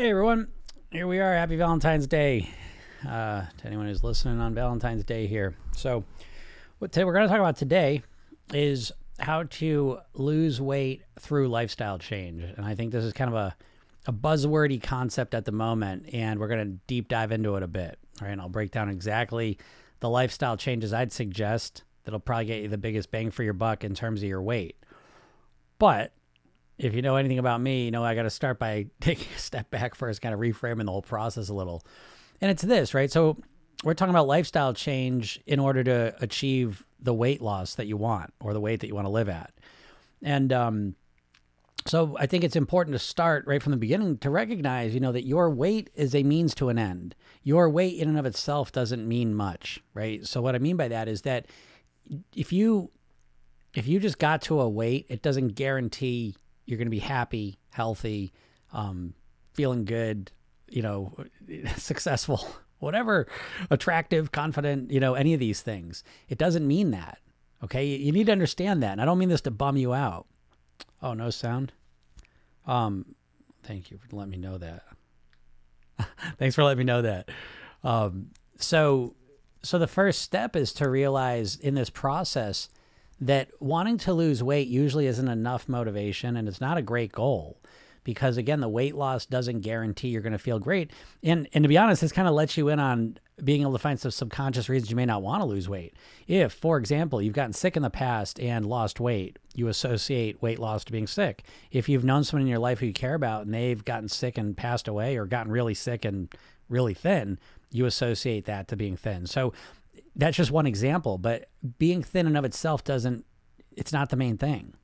Hey everyone, here we are. Happy Valentine's Day uh, to anyone who's listening on Valentine's Day here. So, what today we're going to talk about today is how to lose weight through lifestyle change, and I think this is kind of a a buzzwordy concept at the moment, and we're going to deep dive into it a bit. All right, and I'll break down exactly the lifestyle changes I'd suggest that'll probably get you the biggest bang for your buck in terms of your weight. But if you know anything about me, you know I got to start by taking a step back first, kind of reframing the whole process a little. And it's this, right? So we're talking about lifestyle change in order to achieve the weight loss that you want or the weight that you want to live at. And um, so I think it's important to start right from the beginning to recognize, you know, that your weight is a means to an end. Your weight in and of itself doesn't mean much, right? So what I mean by that is that if you if you just got to a weight, it doesn't guarantee you're going to be happy, healthy, um, feeling good, you know, successful, whatever, attractive, confident, you know, any of these things. It doesn't mean that. Okay. You need to understand that. And I don't mean this to bum you out. Oh, no sound. Um, thank you for letting me know that. Thanks for letting me know that. Um, so, so the first step is to realize in this process that wanting to lose weight usually isn't enough motivation and it's not a great goal because again the weight loss doesn't guarantee you're going to feel great. And and to be honest this kind of lets you in on being able to find some subconscious reasons you may not want to lose weight. If for example you've gotten sick in the past and lost weight you associate weight loss to being sick. If you've known someone in your life who you care about and they've gotten sick and passed away or gotten really sick and really thin you associate that to being thin. So that's just one example, but being thin and of itself doesn't, it's not the main thing.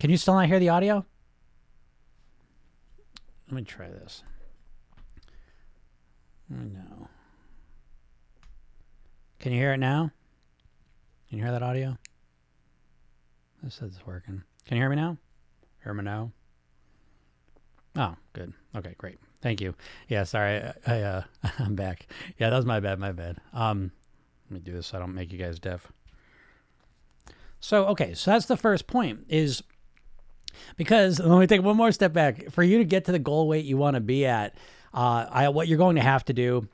Can you still not hear the audio? Let me try this. No. Can you hear it now? Can you hear that audio? This it's working. Can you hear me now? Hear me now? Oh, good. Okay, great. Thank you. Yeah, sorry. I, I uh, I'm back. Yeah, that was my bad. My bad. Um, let me do this so I don't make you guys deaf. So, okay, so that's the first point is because let me take one more step back. For you to get to the goal weight you want to be at, uh, I, what you're going to have to do,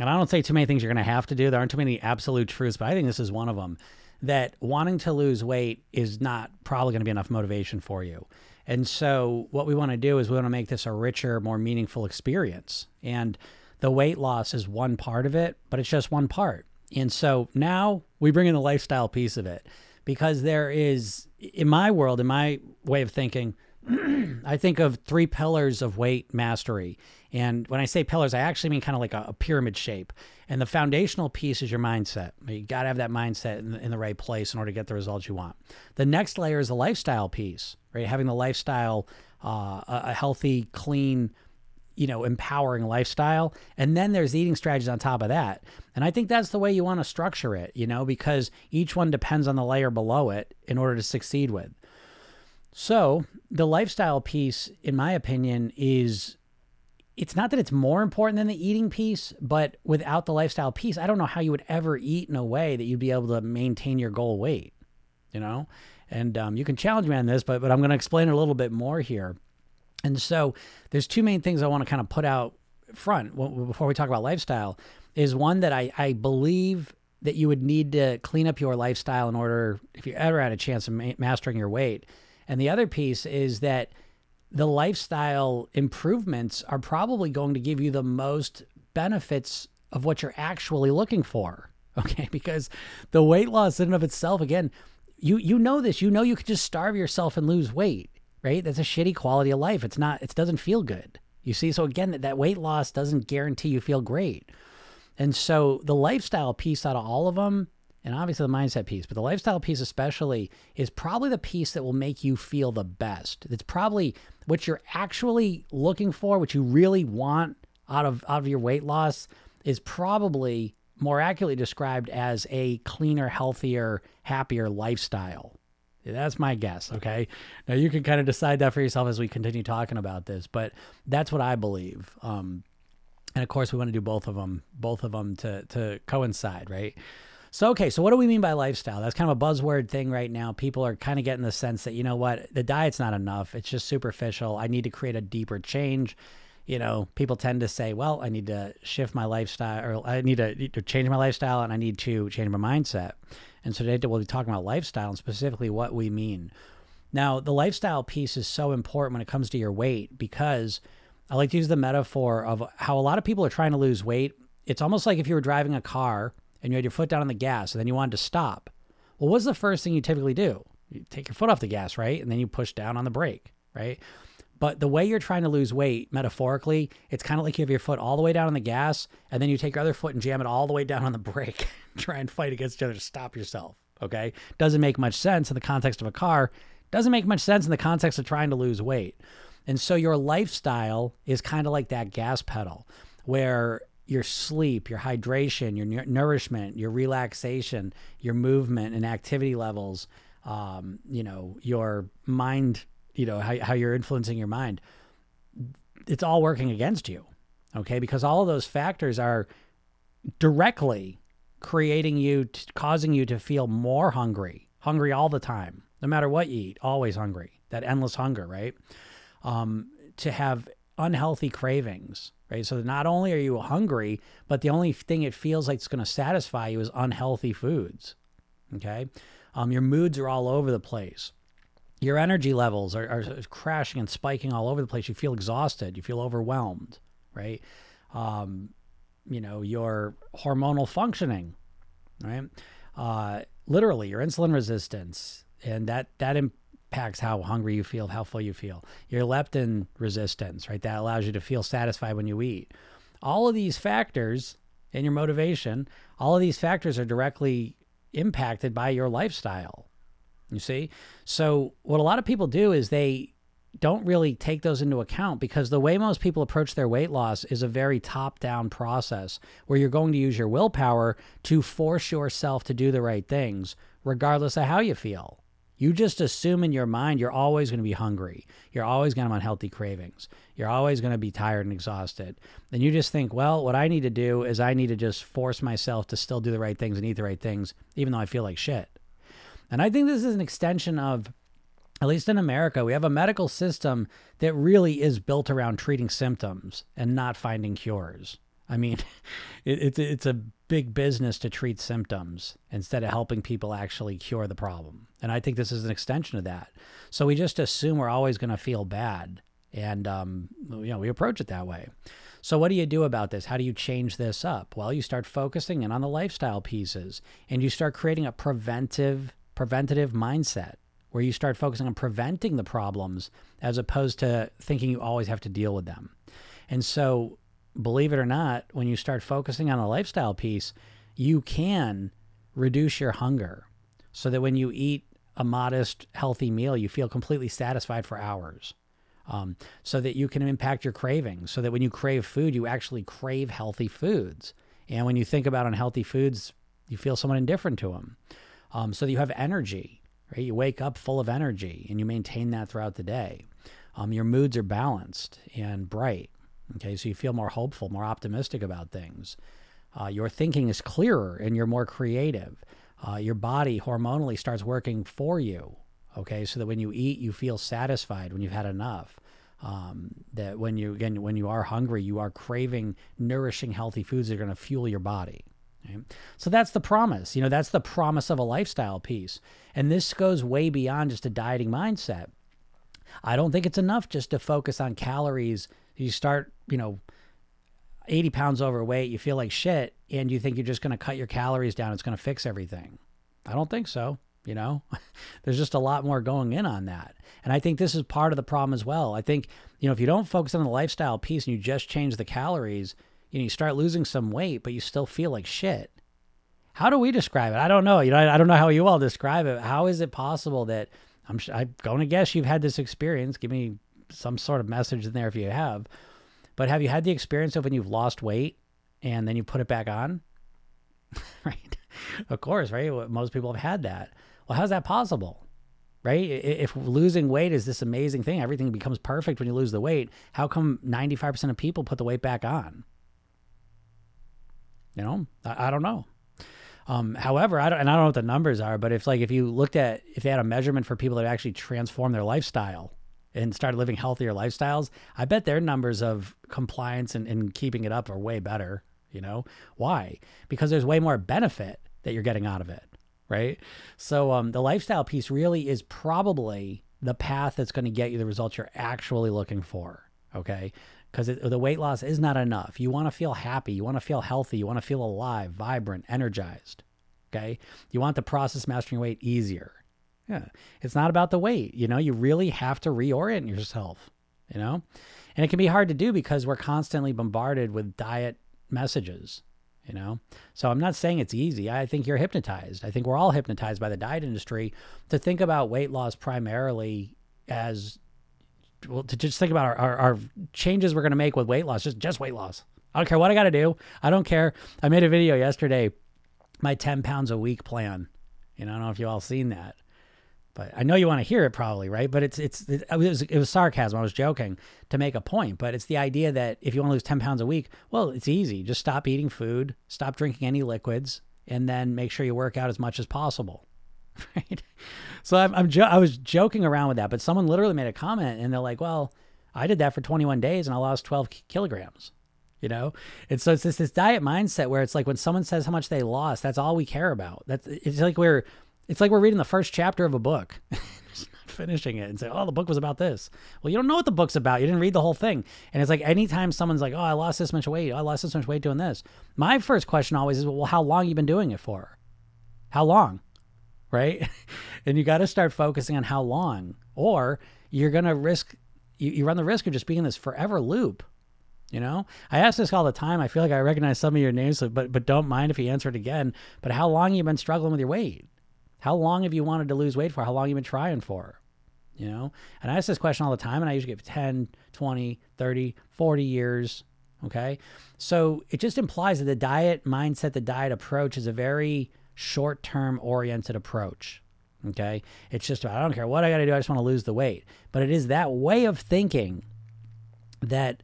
and I don't say too many things you're going to have to do. There aren't too many absolute truths, but I think this is one of them. That wanting to lose weight is not probably going to be enough motivation for you. And so, what we want to do is we want to make this a richer, more meaningful experience. And the weight loss is one part of it, but it's just one part. And so now we bring in the lifestyle piece of it because there is, in my world, in my way of thinking, I think of three pillars of weight mastery. And when I say pillars, I actually mean kind of like a, a pyramid shape. And the foundational piece is your mindset. You got to have that mindset in the, in the right place in order to get the results you want. The next layer is the lifestyle piece, right? Having the lifestyle, uh, a healthy, clean, you know, empowering lifestyle. And then there's eating strategies on top of that. And I think that's the way you want to structure it, you know, because each one depends on the layer below it in order to succeed with. So the lifestyle piece, in my opinion, is it's not that it's more important than the eating piece, but without the lifestyle piece, I don't know how you would ever eat in a way that you'd be able to maintain your goal weight, you know? And um, you can challenge me on this, but, but I'm going to explain it a little bit more here. And so there's two main things I want to kind of put out front before we talk about lifestyle is one that I, I believe that you would need to clean up your lifestyle in order if you ever had a chance of ma- mastering your weight. And the other piece is that the lifestyle improvements are probably going to give you the most benefits of what you're actually looking for. Okay, because the weight loss in and of itself, again, you you know this. You know you could just starve yourself and lose weight right? That's a shitty quality of life. It's not, it doesn't feel good. You see? So again, that weight loss doesn't guarantee you feel great. And so the lifestyle piece out of all of them, and obviously the mindset piece, but the lifestyle piece especially is probably the piece that will make you feel the best. It's probably what you're actually looking for, what you really want out of out of your weight loss is probably more accurately described as a cleaner, healthier, happier lifestyle. That's my guess. Okay. Now you can kind of decide that for yourself as we continue talking about this, but that's what I believe. Um, and of course, we want to do both of them, both of them to to coincide, right? So okay, so what do we mean by lifestyle? That's kind of a buzzword thing right now. People are kind of getting the sense that you know what, the diet's not enough. It's just superficial. I need to create a deeper change. you know, people tend to say, well, I need to shift my lifestyle or I need to, need to change my lifestyle and I need to change my mindset. And so today we'll be talking about lifestyle and specifically what we mean. Now, the lifestyle piece is so important when it comes to your weight because I like to use the metaphor of how a lot of people are trying to lose weight. It's almost like if you were driving a car and you had your foot down on the gas and then you wanted to stop. Well, what's the first thing you typically do? You take your foot off the gas, right? And then you push down on the brake, right? But the way you're trying to lose weight, metaphorically, it's kind of like you have your foot all the way down on the gas, and then you take your other foot and jam it all the way down on the brake, try and fight against each other to stop yourself. Okay. Doesn't make much sense in the context of a car, doesn't make much sense in the context of trying to lose weight. And so your lifestyle is kind of like that gas pedal where your sleep, your hydration, your nourishment, your relaxation, your movement and activity levels, um, you know, your mind you know how, how you're influencing your mind it's all working against you okay? Because all of those factors are directly creating you t- causing you to feel more hungry hungry all the time no matter what you eat always hungry that endless hunger right? Um, to have unhealthy cravings right? So not only are you hungry but the only thing it feels like it's going to satisfy you is unhealthy foods okay? Um, your moods are all over the place your energy levels are, are, crashing and spiking all over the place. You feel exhausted. You feel overwhelmed, right? Um, you know, your hormonal functioning, right? Uh, literally, your insulin resistance, and that that impacts how hungry you feel, how full you feel. Your leptin resistance, right? That allows you to feel satisfied when you eat. All of these factors and your motivation, all of these factors are directly impacted by your lifestyle you see? So, what a lot of people do is they don't really take those into account because the way most people approach their weight loss is a very top down process where you're going to use your willpower to force yourself to do the right things, regardless of how you feel. You just assume in your mind you're always going to be hungry. You're always going to have unhealthy cravings. You're always going to be tired and exhausted. And you just think, well, what I need to do is I need to just force myself to still do the right things and eat the right things, even though I feel like shit. And I think this is an extension of, at least in America, we have a medical system that really is built around treating symptoms and not finding cures. I mean, it, it's it's a big business to treat symptoms instead of helping people actually cure the problem. And I think this is an extension of that. So we just assume we're always going to feel bad, and um, you know we approach it that way. So what do you do about this? How do you change this up? Well, you start focusing in on the lifestyle pieces, and you start creating a preventive preventative mindset where you start focusing on preventing the problems as opposed to thinking you always have to deal with them. And so, believe it or not, when you start focusing on the lifestyle piece, you can reduce your hunger so that when you eat a modest, healthy meal, you feel completely satisfied for hours. Um, so that you can impact your cravings, so that when you crave food, you actually crave healthy foods. And when you think about unhealthy foods, you feel somewhat indifferent to them um, so that you have energy, right? You wake up full of energy and you maintain that throughout the day. Um, your moods are balanced and bright. Okay, so you feel more hopeful, more optimistic about things. Uh, your thinking is clearer and you're more creative. Uh, your body hormonally starts working for you. Okay, so that when you eat, you feel satisfied when you've had enough. Um, that when you again when you are hungry, you are craving nourishing, healthy foods that are going to fuel your body. Right? So that's the promise. You know, that's the promise of a lifestyle piece. And this goes way beyond just a dieting mindset. I don't think it's enough just to focus on calories. You start, you know, 80 pounds overweight, you feel like shit, and you think you're just going to cut your calories down. It's going to fix everything. I don't think so. You know, there's just a lot more going in on that. And I think this is part of the problem as well. I think, you know, if you don't focus on the lifestyle piece and you just change the calories, you know, you start losing some weight, but you still feel like shit. How do we describe it? I don't know. You know, I, I don't know how you all describe it. How is it possible that I'm, I'm going to guess you've had this experience? Give me some sort of message in there if you have. But have you had the experience of when you've lost weight and then you put it back on? right. Of course, right? Most people have had that. Well, how's that possible? Right? If losing weight is this amazing thing, everything becomes perfect when you lose the weight, how come 95% of people put the weight back on? You know, I, I don't know. Um, however, I don't, and I don't know what the numbers are, but if like if you looked at if they had a measurement for people that actually transform their lifestyle and started living healthier lifestyles, I bet their numbers of compliance and, and keeping it up are way better. You know why? Because there's way more benefit that you're getting out of it, right? So um, the lifestyle piece really is probably the path that's going to get you the results you're actually looking for. Okay, because the weight loss is not enough. You want to feel happy. You want to feel healthy. You want to feel alive, vibrant, energized. Okay. You want the process mastering weight easier. Yeah. It's not about the weight. You know, you really have to reorient yourself, you know? And it can be hard to do because we're constantly bombarded with diet messages, you know? So I'm not saying it's easy. I think you're hypnotized. I think we're all hypnotized by the diet industry to think about weight loss primarily as well, to just think about our, our, our changes we're going to make with weight loss, just, just weight loss. I don't care what I got to do. I don't care. I made a video yesterday, my 10 pounds a week plan. You know, I don't know if you all seen that, but I know you want to hear it probably, right? But it's, it's, it, was, it was sarcasm. I was joking to make a point, but it's the idea that if you want to lose 10 pounds a week, well, it's easy. Just stop eating food, stop drinking any liquids, and then make sure you work out as much as possible. right? So I'm, I'm jo- I was joking around with that, but someone literally made a comment and they're like, "Well, I did that for 21 days and I lost 12 kilograms." You know, and so it's this this diet mindset where it's like when someone says how much they lost, that's all we care about. That's it's like we're it's like we're reading the first chapter of a book. finishing it and say, "Oh, the book was about this." Well, you don't know what the book's about. You didn't read the whole thing. And it's like anytime someone's like, "Oh, I lost this much weight. Oh, I lost this much weight doing this." My first question always is, "Well, how long you been doing it for? How long?" Right? and you got to start focusing on how long, or you're going to risk, you, you run the risk of just being in this forever loop. You know, I ask this all the time. I feel like I recognize some of your names, but but don't mind if you answer it again. But how long you been struggling with your weight? How long have you wanted to lose weight for? How long you been trying for? You know, and I ask this question all the time, and I usually give 10, 20, 30, 40 years. Okay. So it just implies that the diet mindset, the diet approach is a very short term oriented approach. Okay. It's just, about, I don't care what I got to do. I just want to lose the weight. But it is that way of thinking that,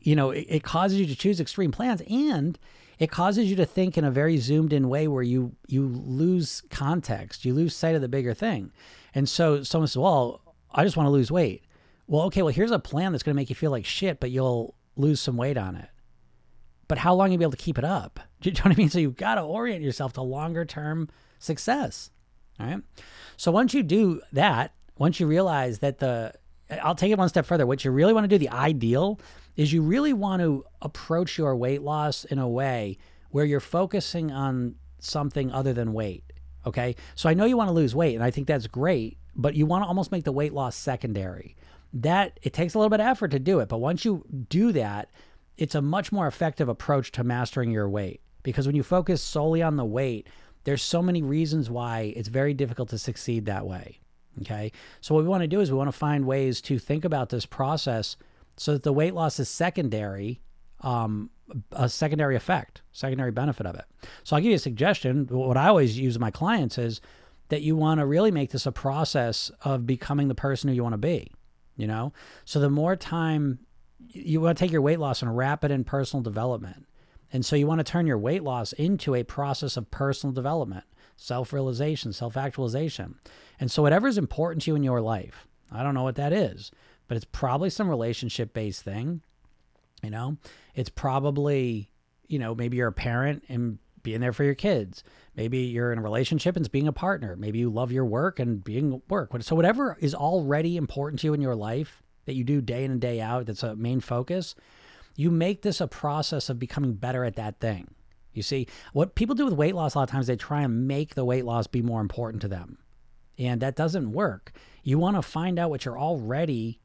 you know, it, it causes you to choose extreme plans and it causes you to think in a very zoomed in way where you, you lose context, you lose sight of the bigger thing. And so someone says, well, I just want to lose weight. Well, okay, well, here's a plan that's going to make you feel like shit, but you'll lose some weight on it but how long you be able to keep it up? Do you know what I mean? So you've got to orient yourself to longer term success. All right. So once you do that, once you realize that the, I'll take it one step further. What you really want to do, the ideal, is you really want to approach your weight loss in a way where you're focusing on something other than weight. Okay. So I know you want to lose weight, and I think that's great, but you want to almost make the weight loss secondary. That it takes a little bit of effort to do it, but once you do that, it's a much more effective approach to mastering your weight because when you focus solely on the weight, there's so many reasons why it's very difficult to succeed that way. Okay. So, what we want to do is we want to find ways to think about this process so that the weight loss is secondary, um, a secondary effect, secondary benefit of it. So, I'll give you a suggestion. What I always use with my clients is that you want to really make this a process of becoming the person who you want to be. You know, so the more time you want to take your weight loss and wrap it in personal development. And so you want to turn your weight loss into a process of personal development, self realization, self actualization. And so, whatever is important to you in your life, I don't know what that is, but it's probably some relationship based thing. You know, it's probably, you know, maybe you're a parent and being there for your kids. Maybe you're in a relationship and it's being a partner. Maybe you love your work and being work. So, whatever is already important to you in your life, that you do day in and day out that's a main focus, you make this a process of becoming better at that thing. You see, what people do with weight loss a lot of times, they try and make the weight loss be more important to them. And that doesn't work. You want to find out what you're already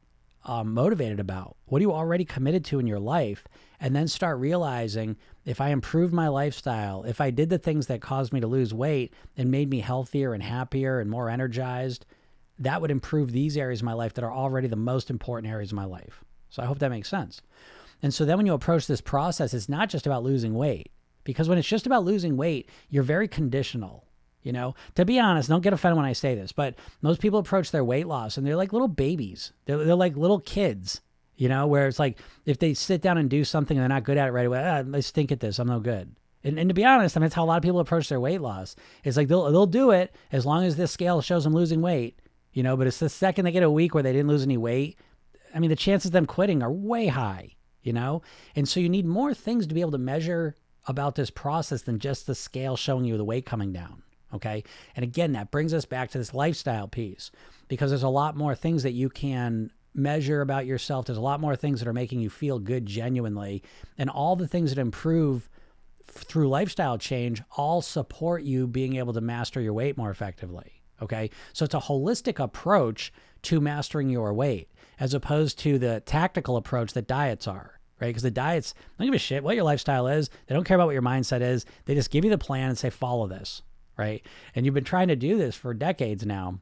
um, motivated about. What are you already committed to in your life? And then start realizing if I improved my lifestyle, if I did the things that caused me to lose weight and made me healthier and happier and more energized, that would improve these areas of my life that are already the most important areas of my life. So I hope that makes sense. And so then when you approach this process, it's not just about losing weight, because when it's just about losing weight, you're very conditional. You know, to be honest, don't get offended when I say this, but most people approach their weight loss and they're like little babies. They're, they're like little kids, you know, where it's like if they sit down and do something and they're not good at it right away, ah, I stink at this, I'm no good. And, and to be honest, I mean, that's how a lot of people approach their weight loss. It's like they'll, they'll do it as long as this scale shows them losing weight you know, but it's the second they get a week where they didn't lose any weight. I mean, the chances of them quitting are way high, you know? And so you need more things to be able to measure about this process than just the scale showing you the weight coming down. Okay. And again, that brings us back to this lifestyle piece because there's a lot more things that you can measure about yourself. There's a lot more things that are making you feel good genuinely. And all the things that improve through lifestyle change all support you being able to master your weight more effectively. Okay. So it's a holistic approach to mastering your weight as opposed to the tactical approach that diets are right? Because the diets don't give a shit what your lifestyle is. They don't care about what your mindset is. They just give you the plan and say, follow this, right? And you've been trying to do this for decades now,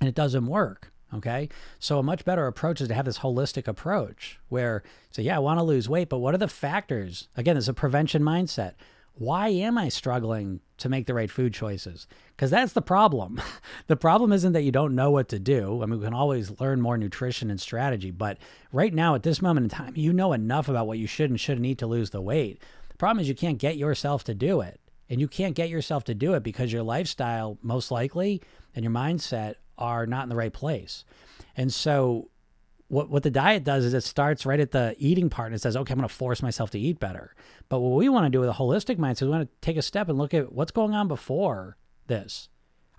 and it doesn't work. Okay. So a much better approach is to have this holistic approach where say, yeah, I want to lose weight, but what are the factors? Again, it's a prevention mindset. Why am I struggling to make the right food choices? Because that's the problem. the problem isn't that you don't know what to do. I mean, we can always learn more nutrition and strategy, but right now, at this moment in time, you know enough about what you should and shouldn't eat to lose the weight. The problem is you can't get yourself to do it. And you can't get yourself to do it because your lifestyle, most likely, and your mindset are not in the right place. And so what what the diet does is it starts right at the eating part and it says, okay, I'm going to force myself to eat better. But what we want to do with a holistic mindset is we want to take a step and look at what's going on before this.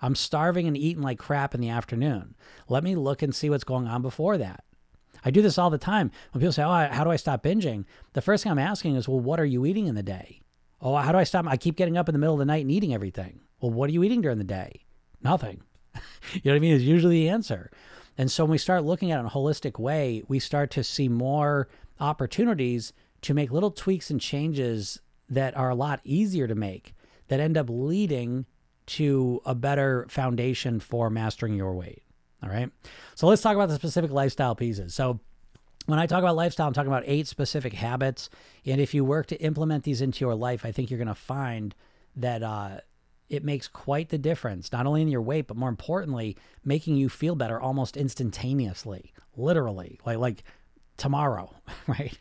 I'm starving and eating like crap in the afternoon. Let me look and see what's going on before that. I do this all the time. When people say, "Oh, how do I stop binging?" The first thing I'm asking is, "Well, what are you eating in the day?" "Oh, how do I stop? I keep getting up in the middle of the night and eating everything." "Well, what are you eating during the day?" "Nothing." you know what I mean? Is usually the answer. And so when we start looking at it in a holistic way, we start to see more opportunities to make little tweaks and changes that are a lot easier to make that end up leading to a better foundation for mastering your weight. All right. So let's talk about the specific lifestyle pieces. So when I talk about lifestyle, I'm talking about eight specific habits. And if you work to implement these into your life, I think you're going to find that uh, it makes quite the difference, not only in your weight, but more importantly, making you feel better almost instantaneously, literally, like like tomorrow, right?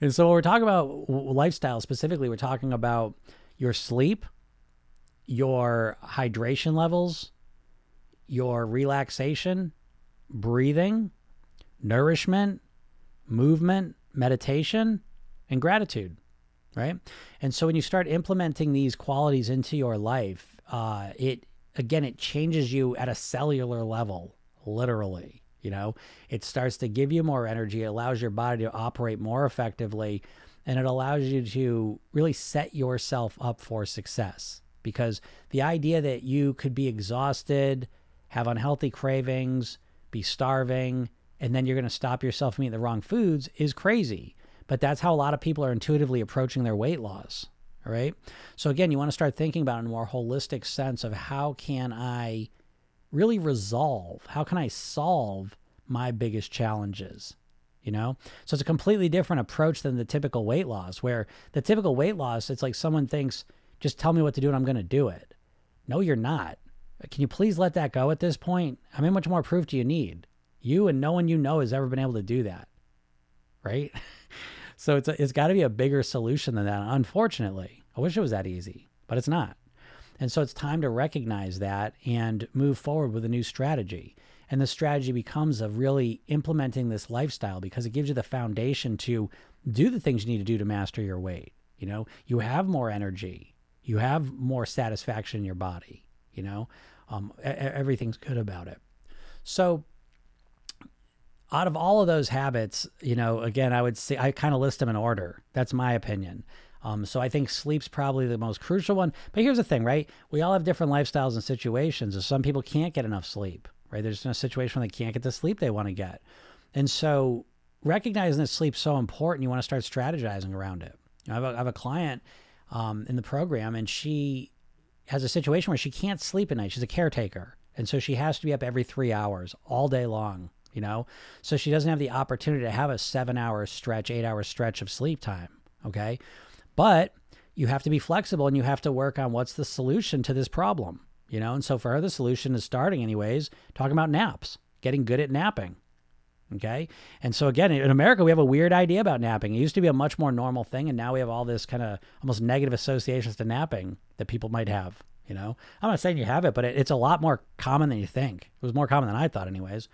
And so when we're talking about lifestyle specifically, we're talking about your sleep, your hydration levels, your relaxation, breathing, nourishment, movement, meditation, and gratitude right? And so when you start implementing these qualities into your life, uh, it again it changes you at a cellular level, literally. You know, it starts to give you more energy. It allows your body to operate more effectively, and it allows you to really set yourself up for success. Because the idea that you could be exhausted, have unhealthy cravings, be starving, and then you're going to stop yourself from eating the wrong foods is crazy but that's how a lot of people are intuitively approaching their weight loss. All right. So again, you want to start thinking about in a more holistic sense of how can I really resolve, how can I solve my biggest challenges? You know? So it's a completely different approach than the typical weight loss, where the typical weight loss, it's like someone thinks, just tell me what to do and I'm going to do it. No, you're not. Can you please let that go at this point? How many much more proof do you need? You and no one you know has ever been able to do that. Right? So it's a, it's got to be a bigger solution than that. Unfortunately, I wish it was that easy, but it's not. And so it's time to recognize that and move forward with a new strategy. And the strategy becomes of really implementing this lifestyle because it gives you the foundation to do the things you need to do to master your weight. You know, you have more energy, you have more satisfaction in your body. You know, um, everything's good about it. So out of all of those habits, you know, again, I would say I kind of list them in order. That's my opinion. Um, so I think sleep's probably the most crucial one. But here's the thing, right? We all have different lifestyles and situations. some people can't get enough sleep, right? There's a situation where they can't get the sleep they want to get. And so recognizing that sleep's so important, you want to start strategizing around it. You know, I, have a, I, have a client um, in the program, and she has a situation where she can't sleep at night. She's a caretaker. And so she has to be up every three hours all day long you know? So she doesn't have the opportunity to have a seven hour stretch, eight hour stretch of sleep time. Okay. But you have to be flexible and you have to work on what's the solution to this problem, you know? And so for her, the solution is starting, anyways, talking about naps, getting good at napping. Okay. And so again, in America, we have a weird idea about napping. It used to be a much more normal thing. And now we have all this kind of almost negative associations to napping that people might have. You know, I'm not saying you have it, but it, it's a lot more common than you think. It was more common than I thought, anyways.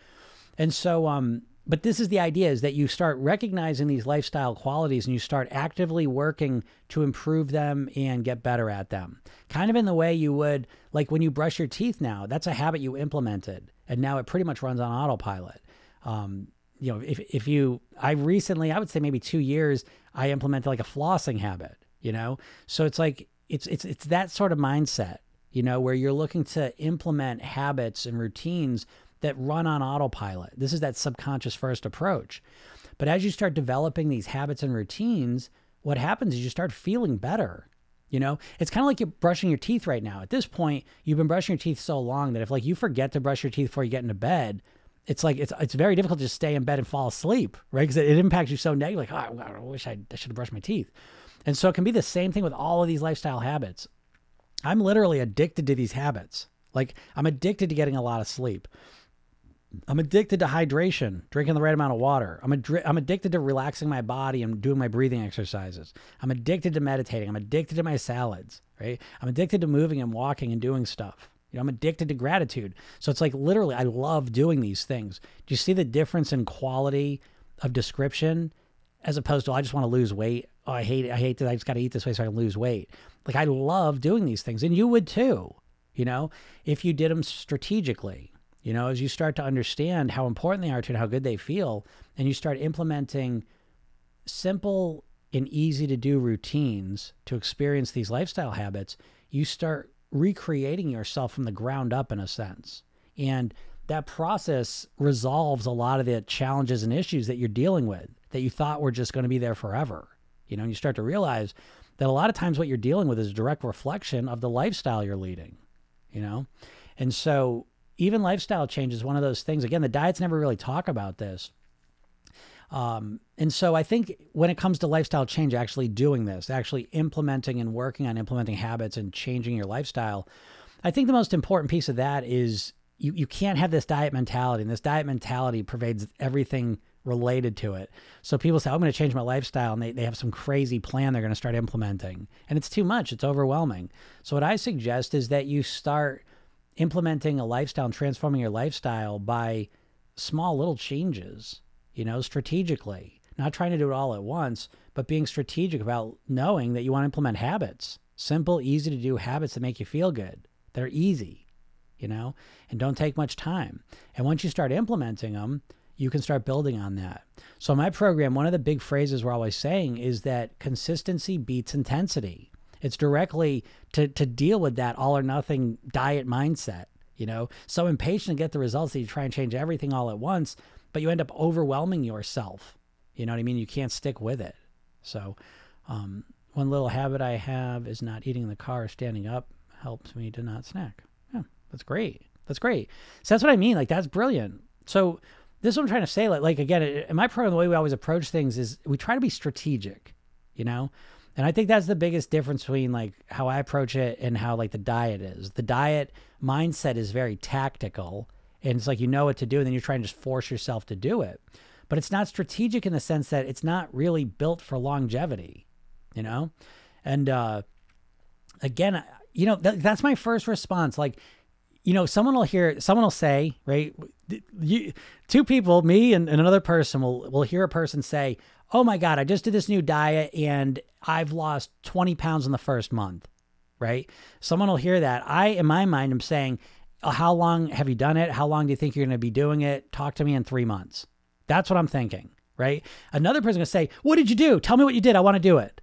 And so, um, but this is the idea is that you start recognizing these lifestyle qualities and you start actively working to improve them and get better at them. Kind of in the way you would like when you brush your teeth now, that's a habit you implemented and now it pretty much runs on autopilot. Um, you know, if, if you, I recently, I would say maybe two years, I implemented like a flossing habit, you know? So it's like, it's, it's, it's that sort of mindset, you know, where you're looking to implement habits and routines that run on autopilot. This is that subconscious first approach. But as you start developing these habits and routines, what happens is you start feeling better. You know, it's kind of like you're brushing your teeth right now. At this point, you've been brushing your teeth so long that if like you forget to brush your teeth before you get into bed, it's like it's it's very difficult to just stay in bed and fall asleep, right? Because it, it, impacts you so negatively. Like, oh, I wish I, I should have brushed my teeth. And so it can be the same thing with all of these lifestyle habits. I'm literally addicted to these habits. Like I'm addicted to getting a lot of sleep. I'm addicted to hydration, drinking the right amount of water. I'm, ad- I'm addicted to relaxing my body and doing my breathing exercises. I'm addicted to meditating. I'm addicted to my salads, right? I'm addicted to moving and walking and doing stuff. You know, I'm addicted to gratitude. So it's like literally, I love doing these things. Do you see the difference in quality of description as opposed to, oh, I just want to lose weight? Oh, I hate it. I hate that I just got to eat this way so I can lose weight. Like, I love doing these things. And you would too, you know, if you did them strategically you know, as you start to understand how important they are to and how good they feel, and you start implementing simple and easy to do routines to experience these lifestyle habits, you start recreating yourself from the ground up in a sense. And that process resolves a lot of the challenges and issues that you're dealing with that you thought were just going to be there forever. You know, and you start to realize that a lot of times what you're dealing with is a direct reflection of the lifestyle you're leading, you know? And so even lifestyle change is one of those things. Again, the diets never really talk about this. Um, and so I think when it comes to lifestyle change, actually doing this, actually implementing and working on implementing habits and changing your lifestyle, I think the most important piece of that is you, you can't have this diet mentality. And this diet mentality pervades everything related to it. So people say, oh, I'm going to change my lifestyle, and they, they have some crazy plan they're going to start implementing. And it's too much, it's overwhelming. So what I suggest is that you start implementing a lifestyle and transforming your lifestyle by small little changes, you know, strategically, not trying to do it all at once, but being strategic about knowing that you want to implement habits, simple, easy to do habits that make you feel good. They're easy, you know, and don't take much time. And once you start implementing them, you can start building on that. So, my program, one of the big phrases we're always saying is that consistency beats intensity. It's directly to, to deal with that all or nothing diet mindset, you know, so impatient to get the results that you try and change everything all at once, but you end up overwhelming yourself. You know what I mean? You can't stick with it. So, um, one little habit I have is not eating in the car or standing up helps me to not snack. Yeah, that's great. That's great. So that's what I mean. Like that's brilliant. So this is what I'm trying to say. Like, like again, in my program, the way we always approach things is we try to be strategic. You know, and I think that's the biggest difference between like how I approach it and how like the diet is. The diet mindset is very tactical and it's like you know what to do and then you're trying to just force yourself to do it. But it's not strategic in the sense that it's not really built for longevity, you know? And uh again, you know, th- that's my first response like you know, someone will hear, someone will say, right? You, two people, me and, and another person, will will hear a person say, "Oh my God, I just did this new diet and I've lost 20 pounds in the first month, right? Someone will hear that. I, in my mind, am saying, oh, How long have you done it? How long do you think you're going to be doing it? Talk to me in three months. That's what I'm thinking, right? Another person going to say, What did you do? Tell me what you did. I want to do it.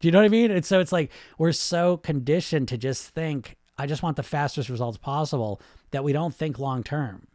Do you know what I mean? And so it's like we're so conditioned to just think, I just want the fastest results possible that we don't think long term.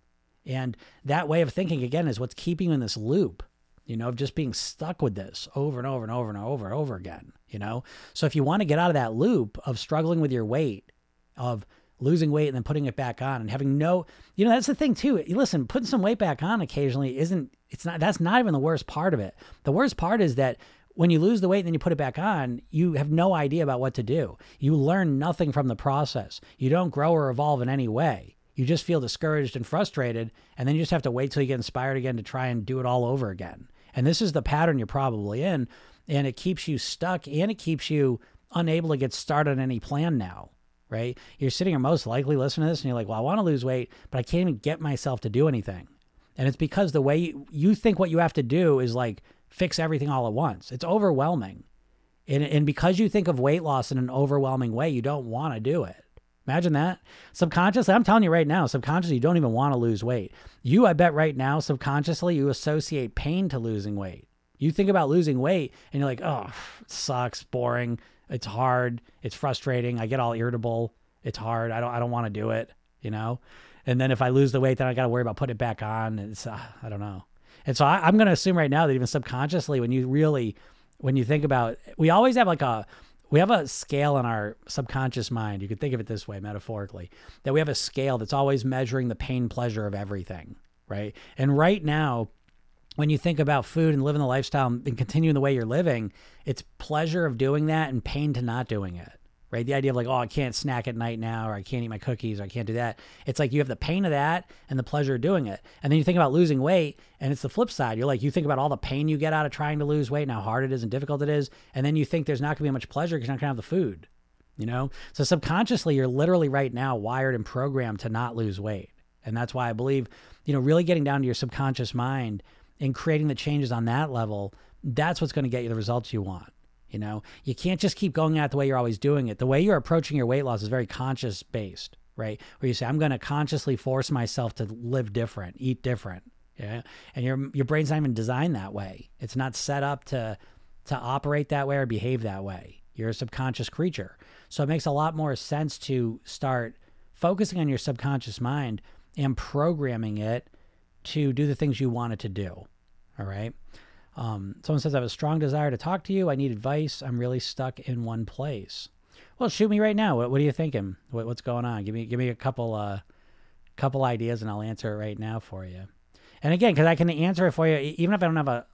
And that way of thinking, again, is what's keeping you in this loop you know, of just being stuck with this over and over and over and over and over again, you know? So if you want to get out of that loop of struggling with your weight, of losing weight and then putting it back on and having no, you know, that's the thing too. Listen, putting some weight back on occasionally isn't, it's not, that's not even the worst part of it. The worst part is that when you lose the weight and then you put it back on, you have no idea about what to do. You learn nothing from the process. You don't grow or evolve in any way. You just feel discouraged and frustrated, and then you just have to wait till you get inspired again to try and do it all over again. And this is the pattern you're probably in. And it keeps you stuck and it keeps you unable to get started on any plan now. right? You're sitting here most likely listening to this and you're like, well, I want to lose weight, but I can't even get myself to do anything. And it's because the way you, you think what you have to do is like fix everything all at once. It's overwhelming. And, and because you think of weight loss in an overwhelming way, you don't want to do it. Imagine that. Subconsciously, I'm telling you right now, subconsciously, you don't even want to lose weight. You, I bet right now, subconsciously, you associate pain to losing weight. You think about losing weight and you're like, oh, sucks, boring, it's hard, it's frustrating, I get all irritable, it's hard, I don't, I don't want to do it, you know? And then if I lose the weight, then I got to worry about putting it back on. It's, uh, I don't know. And so I, I'm going to assume right now that even subconsciously, when you really, when you think about, we always have like a, we have a scale in our subconscious mind. You could think of it this way, metaphorically, that we have a scale that's always measuring the pain pleasure of everything, right? And right now, when you think about food and living the lifestyle and continuing the way you're living, it's pleasure of doing that and pain to not doing it right? The idea of like, oh, I can't snack at night now, or I can't eat my cookies, or I can't do that. It's like you have the pain of that and the pleasure of doing it. And then you think about losing weight, and it's the flip side. You're like, you think about all the pain you get out of trying to lose weight and how hard it is and difficult it is. And then you think there's not gonna be much pleasure because you're not gonna have the food, you know? So subconsciously, you're literally right now wired and programmed to not lose weight. And that's why I believe, you know, really getting down to your subconscious mind and creating the changes on that level, that's what's going to get you the results you want. You know, you can't just keep going at the way you're always doing it. The way you're approaching your weight loss is very conscious based, right? Where you say, I'm going to consciously force myself to live different, eat different. Yeah. And your your brain's not even designed that way. It's not set up to to operate that way or behave that way. You're a subconscious creature. So it makes a lot more sense to start focusing on your subconscious mind and programming it to do the things you want it to do. All right. Um, someone says, I have a strong desire to talk to you. I need advice. I'm really stuck in one place. Well, shoot me right now. What, what are you thinking? What, what's going on? Give me give me a couple uh, couple ideas, and I'll answer it right now for you. And again, because I can answer it for you, even if I don't have a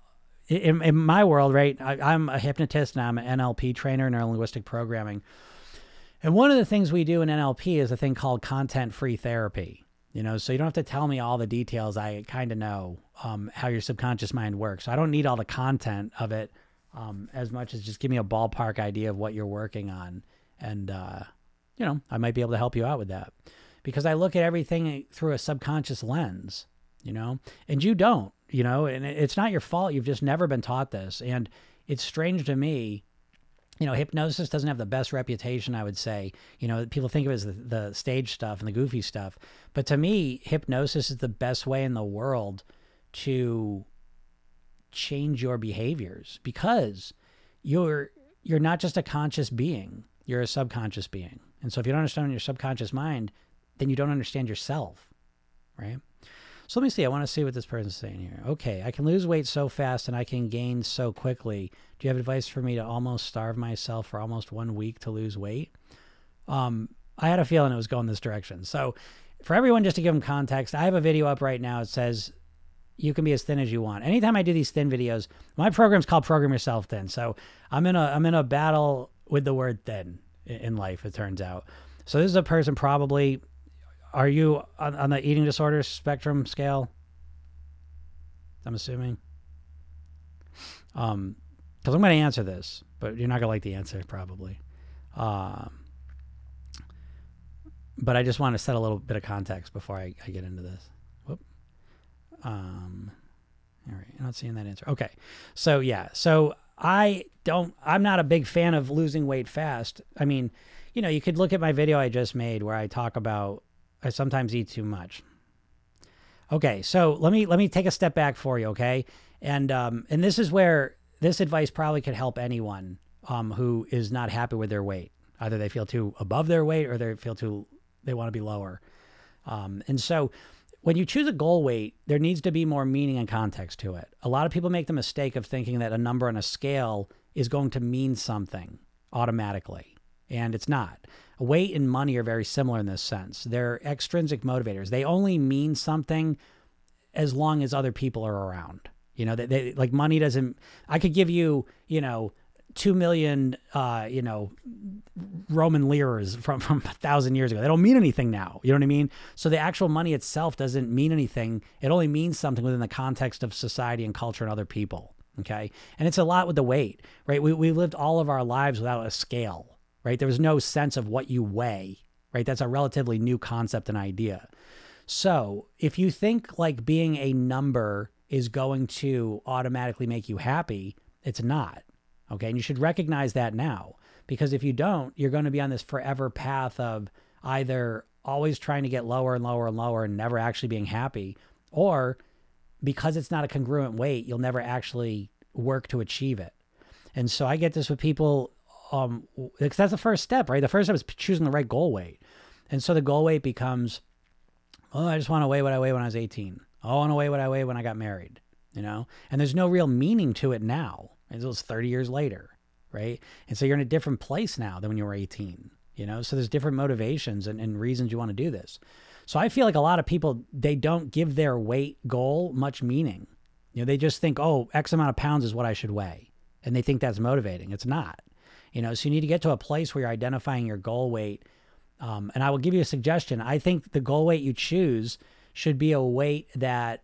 in, in my world, right? I, am a hypnotist and I'm an NLP trainer, neuro linguistic programming. And one of the things we do in NLP is a thing called content free therapy. You know, so you don't have to tell me all the details. I kind of know um, how your subconscious mind works. So I don't need all the content of it um, as much as just give me a ballpark idea of what you're working on. And, uh, you know, I might be able to help you out with that because I look at everything through a subconscious lens, you know, and you don't, you know, and it's not your fault. You've just never been taught this. And it's strange to me you know, hypnosis doesn't have the best reputation, I would say. You know, people think of it as the, the, stage stuff and the goofy stuff. But to me, hypnosis is the best way in the world to change your behaviors because you're you're not just a conscious being, you're a subconscious being. And so if you don't understand your subconscious mind, then you don't understand yourself, right? So let me see. I want to see what this person's saying here. Okay, I can lose weight so fast and I can gain so quickly. Do you have advice for me to almost starve myself for almost one week to lose weight? Um, I had a feeling it was going this direction. So, for everyone, just to give them context, I have a video up right now. It says you can be as thin as you want. Anytime I do these thin videos, my program's called Program Yourself Thin. So I'm in a I'm in a battle with the word thin in life. It turns out. So this is a person probably are you on, on the eating disorder spectrum scale? I'm assuming. Um, because I'm going to answer this, but you're not going to like the answer probably. Um, but I just want to set a little bit of context before I, I get into this. Whoop. Um, all right, I'm not seeing that answer. Okay, so yeah, so I don't. I'm not a big fan of losing weight fast. I mean, you know, you could look at my video I just made where I talk about I sometimes eat too much. Okay, so let me let me take a step back for you, okay? And um, and this is where this advice probably could help anyone um, who is not happy with their weight. Either they feel too above their weight or they feel too they want to be lower. Um, and so when you choose a goal weight, there needs to be more meaning and context to it. A lot of people make the mistake of thinking that a number on a scale is going to mean something automatically, and it's not. Weight and money are very similar in this sense. They're extrinsic motivators. They only mean something as long as other people are around. You know, they, they like money doesn't. I could give you, you know, two million, uh, you know, Roman liras from from a thousand years ago. They don't mean anything now. You know what I mean? So the actual money itself doesn't mean anything. It only means something within the context of society and culture and other people. Okay, and it's a lot with the weight, right? We we lived all of our lives without a scale right? There was no sense of what you weigh, right? That's a relatively new concept and idea. So if you think like being a number is going to automatically make you happy, it's not. Okay. And you should recognize that now because if you don't, you're going to be on this forever path of either always trying to get lower and lower and lower and never actually being happy, or because it's not a congruent weight, you'll never actually work to achieve it. And so I get this with people, um, because that's the first step, right? The first step is choosing the right goal weight. And so the goal weight becomes, oh, I just want to weigh what I weigh when I was 18. Oh, I want to weigh what I weigh when I got married, you know? And there's no real meaning to it now. It was 30 years later, right? And so you're in a different place now than when you were 18, you know? So there's different motivations and, and reasons you want to do this. So I feel like a lot of people, they don't give their weight goal much meaning. You know, they just think, oh, X amount of pounds is what I should weigh. And they think that's motivating. It's not. You know, so you need to get to a place where you're identifying your goal weight. Um, and I will give you a suggestion. I think the goal weight you choose should be a weight that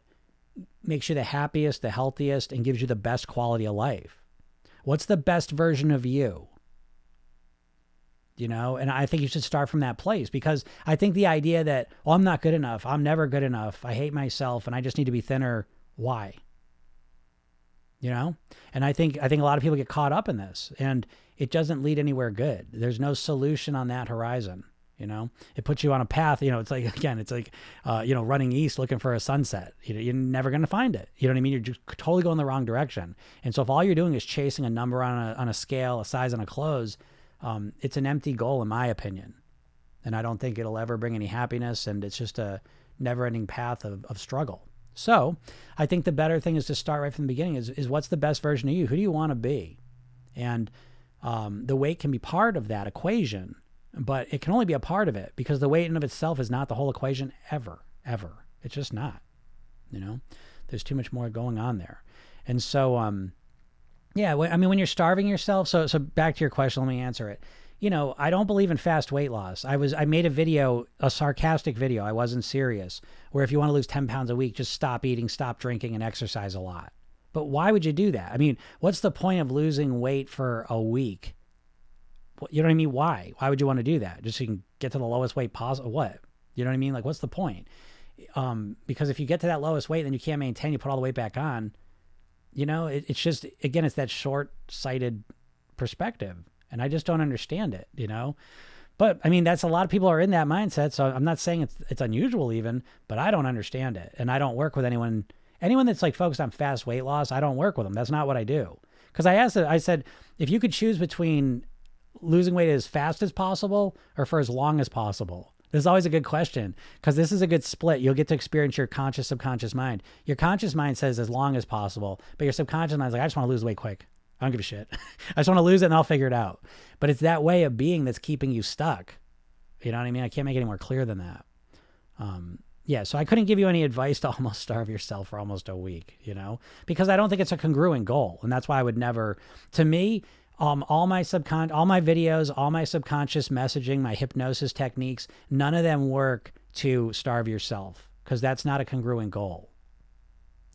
makes you the happiest, the healthiest, and gives you the best quality of life. What's the best version of you? You know, and I think you should start from that place because I think the idea that, oh I'm not good enough, I'm never good enough, I hate myself, and I just need to be thinner. Why? You know, and I think I think a lot of people get caught up in this, and it doesn't lead anywhere good. There's no solution on that horizon. You know, it puts you on a path. You know, it's like again, it's like uh, you know, running east looking for a sunset. You know, you're never going to find it. You know what I mean? You're just totally going the wrong direction. And so if all you're doing is chasing a number on a on a scale, a size on a close, um, it's an empty goal in my opinion. And I don't think it'll ever bring any happiness. And it's just a never-ending path of, of struggle. So I think the better thing is to start right from the beginning. Is is what's the best version of you? Who do you want to be? And um, the weight can be part of that equation but it can only be a part of it because the weight in of itself is not the whole equation ever, ever. It's just not. You know, there's too much more going on there, and so um, yeah. I mean, when you're starving yourself, so so back to your question, let me answer it. You know, I don't believe in fast weight loss. I was I made a video, a sarcastic video. I wasn't serious. Where if you want to lose 10 pounds a week, just stop eating, stop drinking, and exercise a lot. But why would you do that? I mean, what's the point of losing weight for a week you know what I mean? Why? Why would you want to do that? Just so you can get to the lowest weight possible? What? You know what I mean? Like, what's the point? Um, because if you get to that lowest weight, then you can't maintain. You put all the weight back on. You know, it, it's just again, it's that short-sighted perspective, and I just don't understand it. You know, but I mean, that's a lot of people are in that mindset. So I'm not saying it's it's unusual even, but I don't understand it, and I don't work with anyone anyone that's like focused on fast weight loss. I don't work with them. That's not what I do. Because I asked, I said, if you could choose between losing weight as fast as possible or for as long as possible? This is always a good question because this is a good split. You'll get to experience your conscious, subconscious mind. Your conscious mind says as long as possible, but your subconscious mind is like, I just want to lose weight quick. I don't give a shit. I just want to lose it and I'll figure it out. But it's that way of being that's keeping you stuck. You know what I mean? I can't make it any more clear than that. Um, yeah, so I couldn't give you any advice to almost starve yourself for almost a week, you know, because I don't think it's a congruent goal. And that's why I would never, to me, um, all my subcon all my videos all my subconscious messaging my hypnosis techniques none of them work to starve yourself because that's not a congruent goal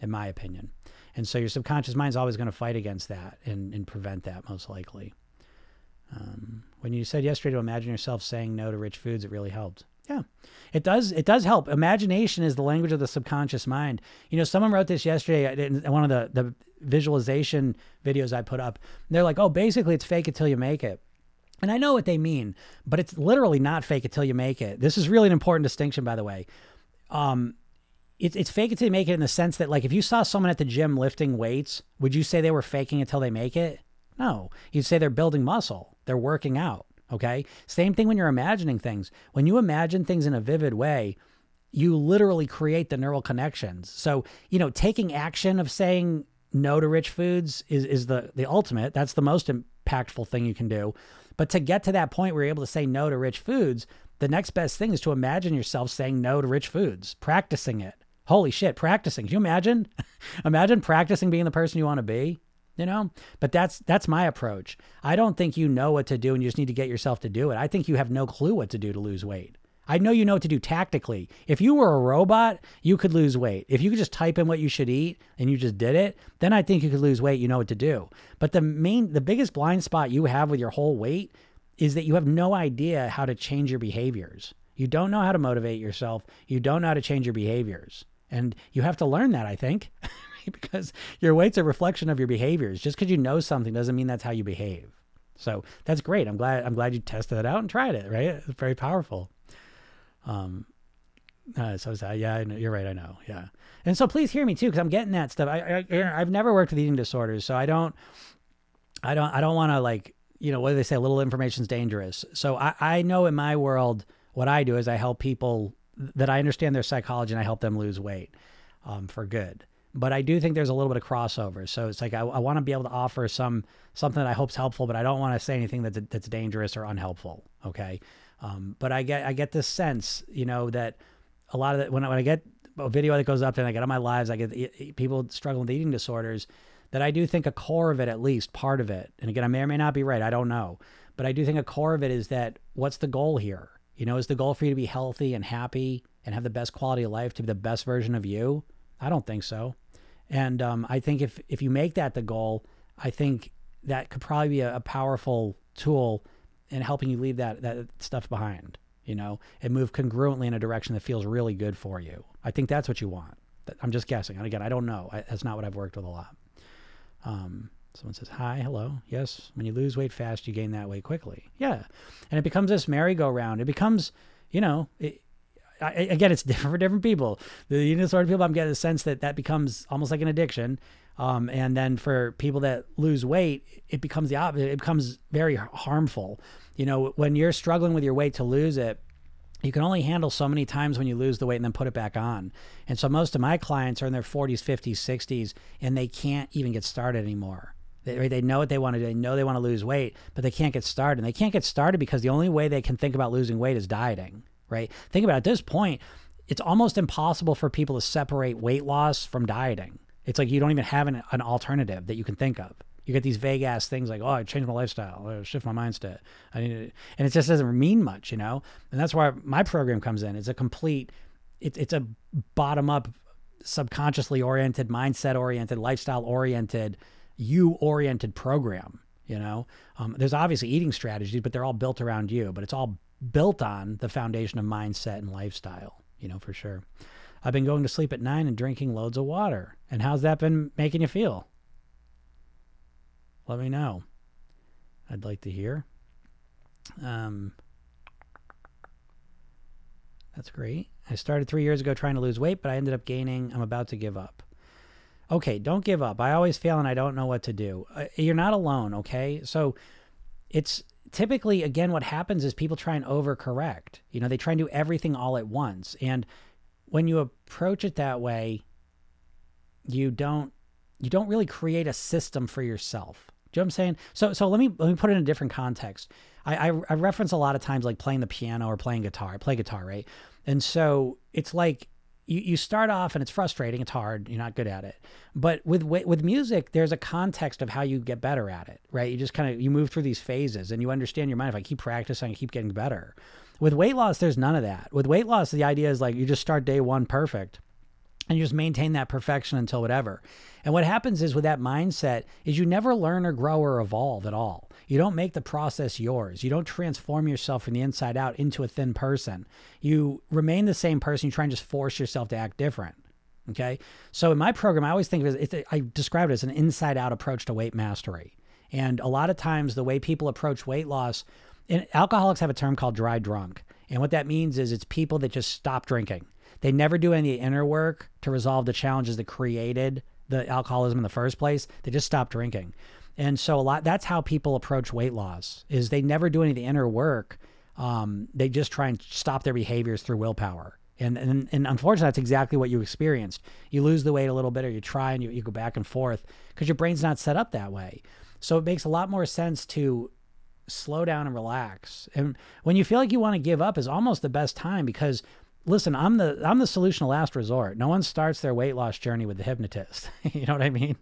in my opinion. And so your subconscious mind is always going to fight against that and, and prevent that most likely. Um, when you said yesterday to imagine yourself saying no to rich foods it really helped yeah, it does. It does help. Imagination is the language of the subconscious mind. You know, someone wrote this yesterday in one of the the visualization videos I put up. They're like, "Oh, basically, it's fake it till you make it." And I know what they mean, but it's literally not fake it till you make it. This is really an important distinction, by the way. Um, it's it's fake it till you make it in the sense that, like, if you saw someone at the gym lifting weights, would you say they were faking it till they make it? No, you'd say they're building muscle. They're working out. Okay. Same thing when you're imagining things. When you imagine things in a vivid way, you literally create the neural connections. So, you know, taking action of saying no to rich foods is, is the, the ultimate. That's the most impactful thing you can do. But to get to that point where you're able to say no to rich foods, the next best thing is to imagine yourself saying no to rich foods, practicing it. Holy shit, practicing. Can you imagine? imagine practicing being the person you want to be you know? But that's that's my approach. I don't think you know what to do and you just need to get yourself to do it. I think you have no clue what to do to lose weight. I know you know what to do tactically. If you were a robot you could lose weight. If you could just type in what you should eat and you just did it then i think you could lose weight. You know what to do. But the main the biggest blind spot you have with your whole weight is that you have no idea how to change your behaviors. You don't know how to motivate yourself. You don't know how to change your behaviors. And you have to learn that, I think, because your weight's a reflection of your behaviors. Just because you know something doesn't mean that's how you behave. So that's great. I'm glad I'm glad you tested it out and tried it, right? It's very powerful. Um uh, so uh, yeah, know, you're right. I know. Yeah, and so please hear me too, because I'm getting that stuff. I, I I've never worked with eating disorders, so I don't, I don't, I don't want to like, you know, what do they say? Little information is dangerous. So I, I know in my world, what I do is I help people that I understand their psychology and I help them lose weight, um, for good. But I do think there's a little bit of crossover. So it's like I, I want to be able to offer some something that I hope's helpful, but I don't want to say anything that's that's dangerous or unhelpful. Okay. Um, but I get I get this sense, you know, that a lot of it, when I, when I get a video that goes up and I get on my lives, I get people struggling with eating disorders. That I do think a core of it, at least part of it, and again, I may or may not be right. I don't know, but I do think a core of it is that what's the goal here? You know, is the goal for you to be healthy and happy and have the best quality of life, to be the best version of you? I don't think so. And um, I think if if you make that the goal, I think that could probably be a, a powerful tool in helping you leave that that stuff behind you know, and move congruently in a direction that feels really good for you. I think that's what you want. I'm just guessing. And again, I don't know. I, that's not what I've worked with a lot. Um, someone says, Hi, hello. Yes, when you lose weight fast, you gain that weight quickly. Yeah. And it becomes this merry-go-round. It becomes, you know, it, I, again, it's different for different people. The disorder people, I'm getting the sense that that becomes almost like an addiction. Um, and then for people that lose weight, it becomes the opposite. It becomes very harmful. You know, when you're struggling with your weight to lose it, you can only handle so many times when you lose the weight and then put it back on. And so most of my clients are in their 40s, 50s, 60s, and they can't even get started anymore. They, they know what they want to do. They know they want to lose weight, but they can't get started. And they can't get started because the only way they can think about losing weight is dieting, right? Think about it, at this point, it's almost impossible for people to separate weight loss from dieting. It's like you don't even have an, an alternative that you can think of you get these vague ass things like, oh, I changed my lifestyle, I shift my mindset. I need and it just doesn't mean much, you know? And that's why my program comes in. It's a complete, it, it's a bottom up, subconsciously oriented, mindset oriented, lifestyle oriented, you oriented program, you know? Um, there's obviously eating strategies, but they're all built around you, but it's all built on the foundation of mindset and lifestyle, you know, for sure. I've been going to sleep at nine and drinking loads of water. And how's that been making you feel? let me know. I'd like to hear. Um, that's great. I started three years ago trying to lose weight, but I ended up gaining. I'm about to give up. Okay, don't give up. I always fail and I don't know what to do. Uh, you're not alone, okay? So it's typically, again, what happens is people try and overcorrect. You know, they try and do everything all at once. And when you approach it that way, you don't you don't really create a system for yourself do you know what I'm saying? So so let me let me put it in a different context. I, I, I reference a lot of times like playing the piano or playing guitar. I play guitar, right? And so it's like you, you start off and it's frustrating. It's hard. You're not good at it. But with with music, there's a context of how you get better at it, right? You just kind of you move through these phases and you understand your mind. If I keep practicing, I keep getting better. With weight loss, there's none of that. With weight loss, the idea is like you just start day one perfect and you just maintain that perfection until whatever. And what happens is with that mindset is you never learn or grow or evolve at all. You don't make the process yours. You don't transform yourself from the inside out into a thin person. You remain the same person. You try and just force yourself to act different. Okay. So in my program, I always think of it as, I describe it as an inside out approach to weight mastery. And a lot of times the way people approach weight loss, and alcoholics have a term called dry drunk. And what that means is it's people that just stop drinking. They never do any inner work to resolve the challenges that created the alcoholism in the first place. They just stop drinking. And so a lot that's how people approach weight loss is they never do any of the inner work. Um, they just try and stop their behaviors through willpower. And, and, and unfortunately, that's exactly what you experienced. You lose the weight a little bit, or you try and you, you go back and forth because your brain's not set up that way. So it makes a lot more sense to slow down and relax. And when you feel like you want to give up, is almost the best time because listen, I'm the I'm the solution of last resort. No one starts their weight loss journey with the hypnotist. you know what I mean?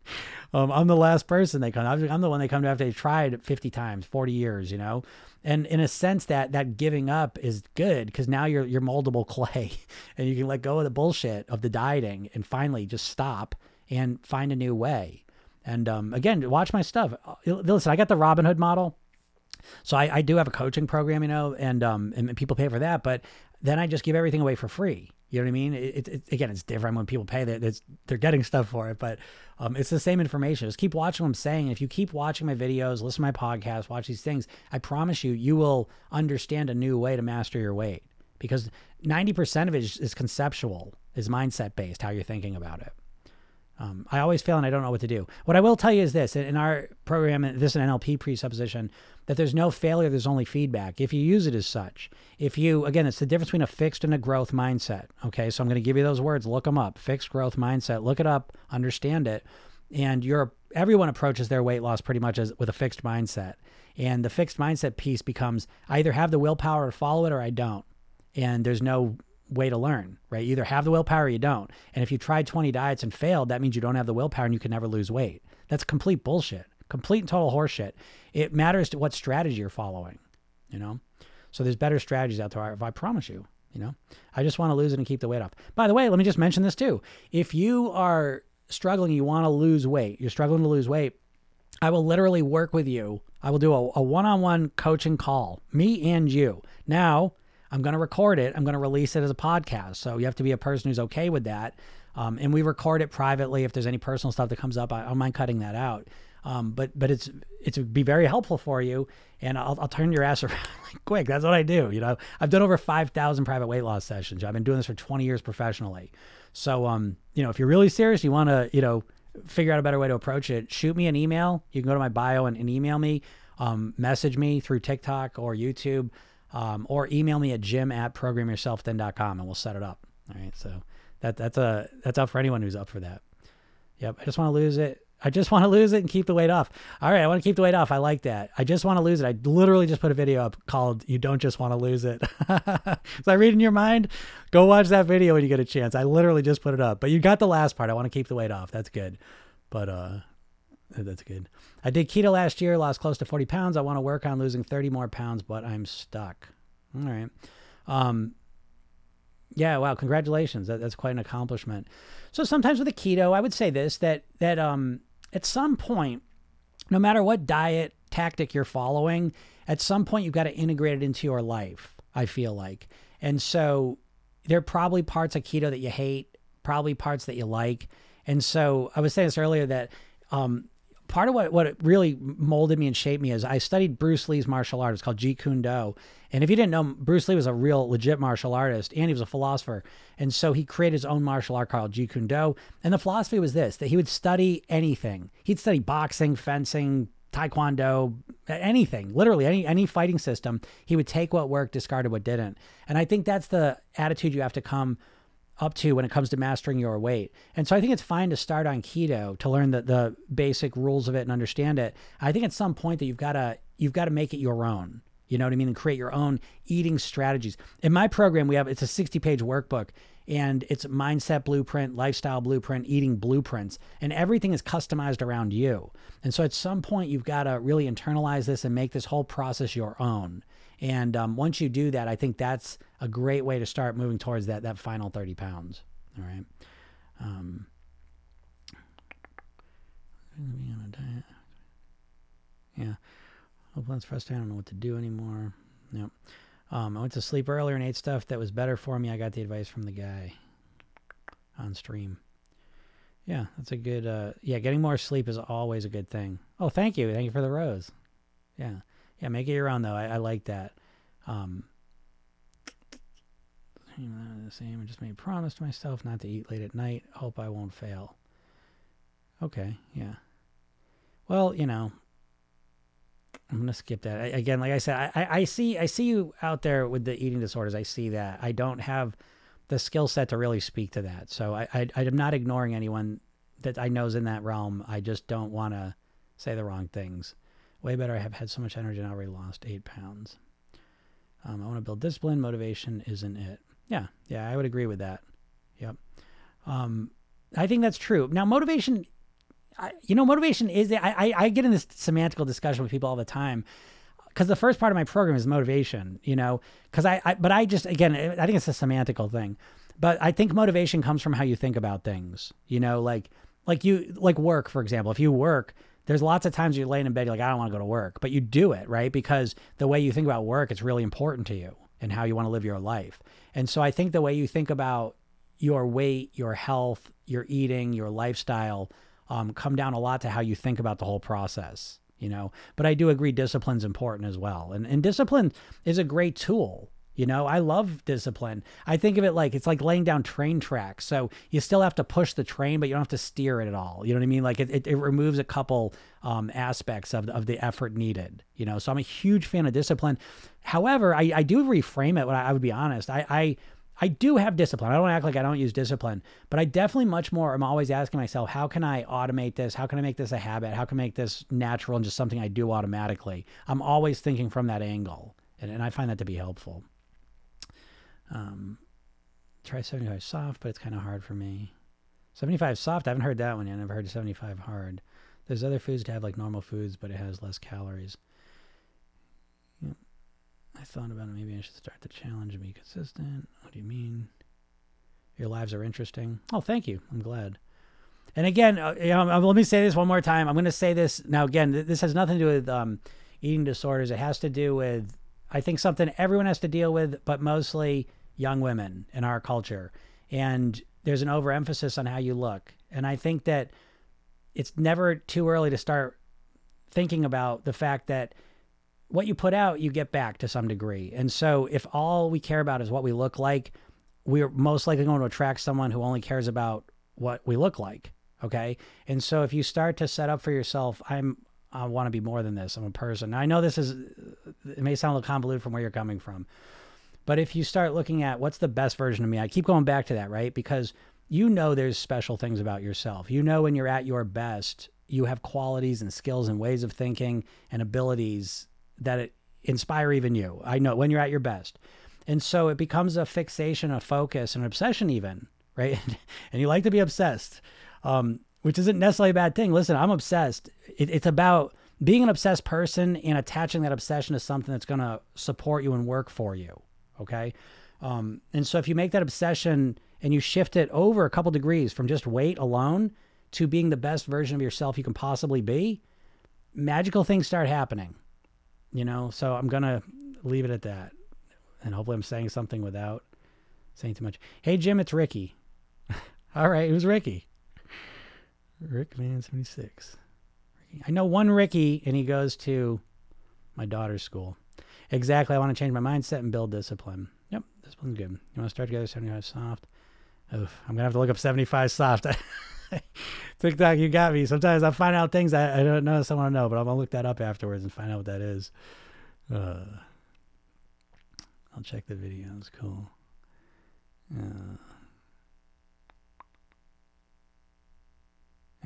Um, I'm the last person they come. I'm the one they come to after they tried 50 times, 40 years. You know, and in a sense that that giving up is good because now you're you're moldable clay, and you can let go of the bullshit of the dieting and finally just stop and find a new way. And um, again, watch my stuff. Uh, listen, I got the Robin Hood model. So I, I do have a coaching program, you know, and um and people pay for that, but then I just give everything away for free. You know what I mean? It, it, again, it's different when people pay. They're, they're getting stuff for it, but um, it's the same information. Just keep watching what I'm saying. If you keep watching my videos, listen to my podcast, watch these things, I promise you, you will understand a new way to master your weight because 90% of it is, is conceptual, is mindset based, how you're thinking about it. Um, I always fail and I don't know what to do. What I will tell you is this in our program, this is an NLP presupposition, that there's no failure, there's only feedback. If you use it as such, if you, again, it's the difference between a fixed and a growth mindset. Okay, so I'm going to give you those words, look them up fixed growth mindset, look it up, understand it. And your everyone approaches their weight loss pretty much as with a fixed mindset. And the fixed mindset piece becomes I either have the willpower to follow it or I don't. And there's no way to learn, right? You either have the willpower or you don't. And if you tried 20 diets and failed, that means you don't have the willpower and you can never lose weight. That's complete bullshit, complete and total horseshit. It matters to what strategy you're following, you know? So there's better strategies out there, if I promise you, you know? I just want to lose it and keep the weight off. By the way, let me just mention this too. If you are struggling, you want to lose weight, you're struggling to lose weight, I will literally work with you. I will do a, a one-on-one coaching call, me and you. Now, I'm going to record it. I'm going to release it as a podcast. So you have to be a person who's okay with that. Um, and we record it privately. If there's any personal stuff that comes up, I, don't mind cutting that out. Um, but but it's it's be very helpful for you, and I'll, I'll turn your ass around quick. That's what I do. You know, I've done over five thousand private weight loss sessions. I've been doing this for 20 years professionally. So um, you know, if you're really serious, you want to you know figure out a better way to approach it. Shoot me an email. You can go to my bio and, and email me. Um, message me through TikTok or YouTube um, or email me at jim at programyourselfthin.com and we'll set it up. All right. So that, that's a, that's up for anyone who's up for that. Yep. I just want to lose it. I just want to lose it and keep the weight off. All right, I want to keep the weight off. I like that. I just want to lose it. I literally just put a video up called "You Don't Just Want to Lose It." so I read in your mind. Go watch that video when you get a chance. I literally just put it up. But you got the last part. I want to keep the weight off. That's good. But uh, that's good. I did keto last year, lost close to 40 pounds. I want to work on losing 30 more pounds, but I'm stuck. All right. Um, yeah, wow, congratulations. That, that's quite an accomplishment. So sometimes with the keto, I would say this that that um at some point, no matter what diet tactic you're following, at some point you've got to integrate it into your life, I feel like. And so there are probably parts of keto that you hate, probably parts that you like. And so I was saying this earlier that um, part of what, what really molded me and shaped me is I studied Bruce Lee's martial art. It's called Jeet Kune Do. And if you didn't know, Bruce Lee was a real legit martial artist and he was a philosopher. And so he created his own martial art called Jeet Kune Do. And the philosophy was this that he would study anything. He'd study boxing, fencing, taekwondo, anything, literally any any fighting system. He would take what worked, discarded what didn't. And I think that's the attitude you have to come up to when it comes to mastering your weight. And so I think it's fine to start on keto to learn the, the basic rules of it and understand it. I think at some point that you've got to you've got to make it your own. You know what I mean? And create your own eating strategies. In my program, we have it's a 60 page workbook and it's mindset blueprint, lifestyle blueprint, eating blueprints, and everything is customized around you. And so at some point, you've got to really internalize this and make this whole process your own. And um, once you do that, I think that's a great way to start moving towards that that final 30 pounds. All right. Um. Yeah. Hope that's frustrating. I don't know what to do anymore. Yep. Um, I went to sleep earlier and ate stuff that was better for me. I got the advice from the guy on stream. Yeah, that's a good. Uh, yeah, getting more sleep is always a good thing. Oh, thank you, thank you for the rose. Yeah, yeah, make it your own though. I, I like that. Um, the same. I just made a promise to myself not to eat late at night. Hope I won't fail. Okay, yeah. Well, you know, I'm gonna skip that I, again. Like I said, I, I see I see you out there with the eating disorders. I see that. I don't have the skill set to really speak to that. So I, I I'm not ignoring anyone that I know is in that realm. I just don't want to say the wrong things. Way better. I have had so much energy and I already lost eight pounds. Um, I want to build discipline. Motivation isn't it. Yeah, yeah, I would agree with that. Yep. Um, I think that's true. Now, motivation, I, you know, motivation is. I, I, I get in this semantical discussion with people all the time because the first part of my program is motivation. You know, because I, I, but I just again, I think it's a semantical thing. But I think motivation comes from how you think about things. You know, like like you like work for example. If you work, there's lots of times you're laying in bed, you're like, I don't want to go to work, but you do it, right? Because the way you think about work, it's really important to you and how you want to live your life. And so I think the way you think about your weight, your health, your eating, your lifestyle um, come down a lot to how you think about the whole process, you know. But I do agree discipline's important as well. And, and discipline is a great tool. You know, I love discipline. I think of it like it's like laying down train tracks. So you still have to push the train, but you don't have to steer it at all. You know what I mean? Like it, it, it removes a couple um, aspects of, of the effort needed. You know, so I'm a huge fan of discipline. However, I, I do reframe it. When I, I would be honest, I, I I do have discipline. I don't act like I don't use discipline, but I definitely much more. I'm always asking myself, how can I automate this? How can I make this a habit? How can I make this natural and just something I do automatically? I'm always thinking from that angle, and, and I find that to be helpful. Um, try 75 soft, but it's kind of hard for me. 75 soft, I haven't heard that one yet. I've heard 75 hard. There's other foods to have like normal foods, but it has less calories. I thought about it. Maybe I should start the challenge and be consistent. What do you mean? Your lives are interesting. Oh, thank you. I'm glad. And again, uh, you know, let me say this one more time. I'm going to say this now. Again, this has nothing to do with um, eating disorders. It has to do with, I think, something everyone has to deal with, but mostly young women in our culture. And there's an overemphasis on how you look. And I think that it's never too early to start thinking about the fact that what you put out, you get back to some degree. And so if all we care about is what we look like, we're most likely going to attract someone who only cares about what we look like. Okay. And so if you start to set up for yourself, I'm, I want to be more than this. I'm a person. Now, I know this is, it may sound a little convoluted from where you're coming from, but if you start looking at what's the best version of me, I keep going back to that, right? Because you know there's special things about yourself. You know when you're at your best, you have qualities and skills and ways of thinking and abilities that inspire even you. I know when you're at your best. And so it becomes a fixation, a focus, an obsession, even, right? and you like to be obsessed, um, which isn't necessarily a bad thing. Listen, I'm obsessed. It, it's about being an obsessed person and attaching that obsession to something that's going to support you and work for you. Okay. Um, and so if you make that obsession and you shift it over a couple degrees from just weight alone to being the best version of yourself you can possibly be, magical things start happening. You know, so I'm going to leave it at that. And hopefully I'm saying something without saying too much. Hey, Jim, it's Ricky. All right, who's Ricky? Rick Man 76. I know one Ricky, and he goes to my daughter's school. Exactly. I want to change my mindset and build discipline. Yep, discipline's good. You want to start together 75 soft? Oof, I'm gonna have to look up 75 soft. TikTok, you got me. Sometimes I find out things I, I don't know someone to know, but I'm gonna look that up afterwards and find out what that is. Uh, I'll check the videos. Cool. Uh,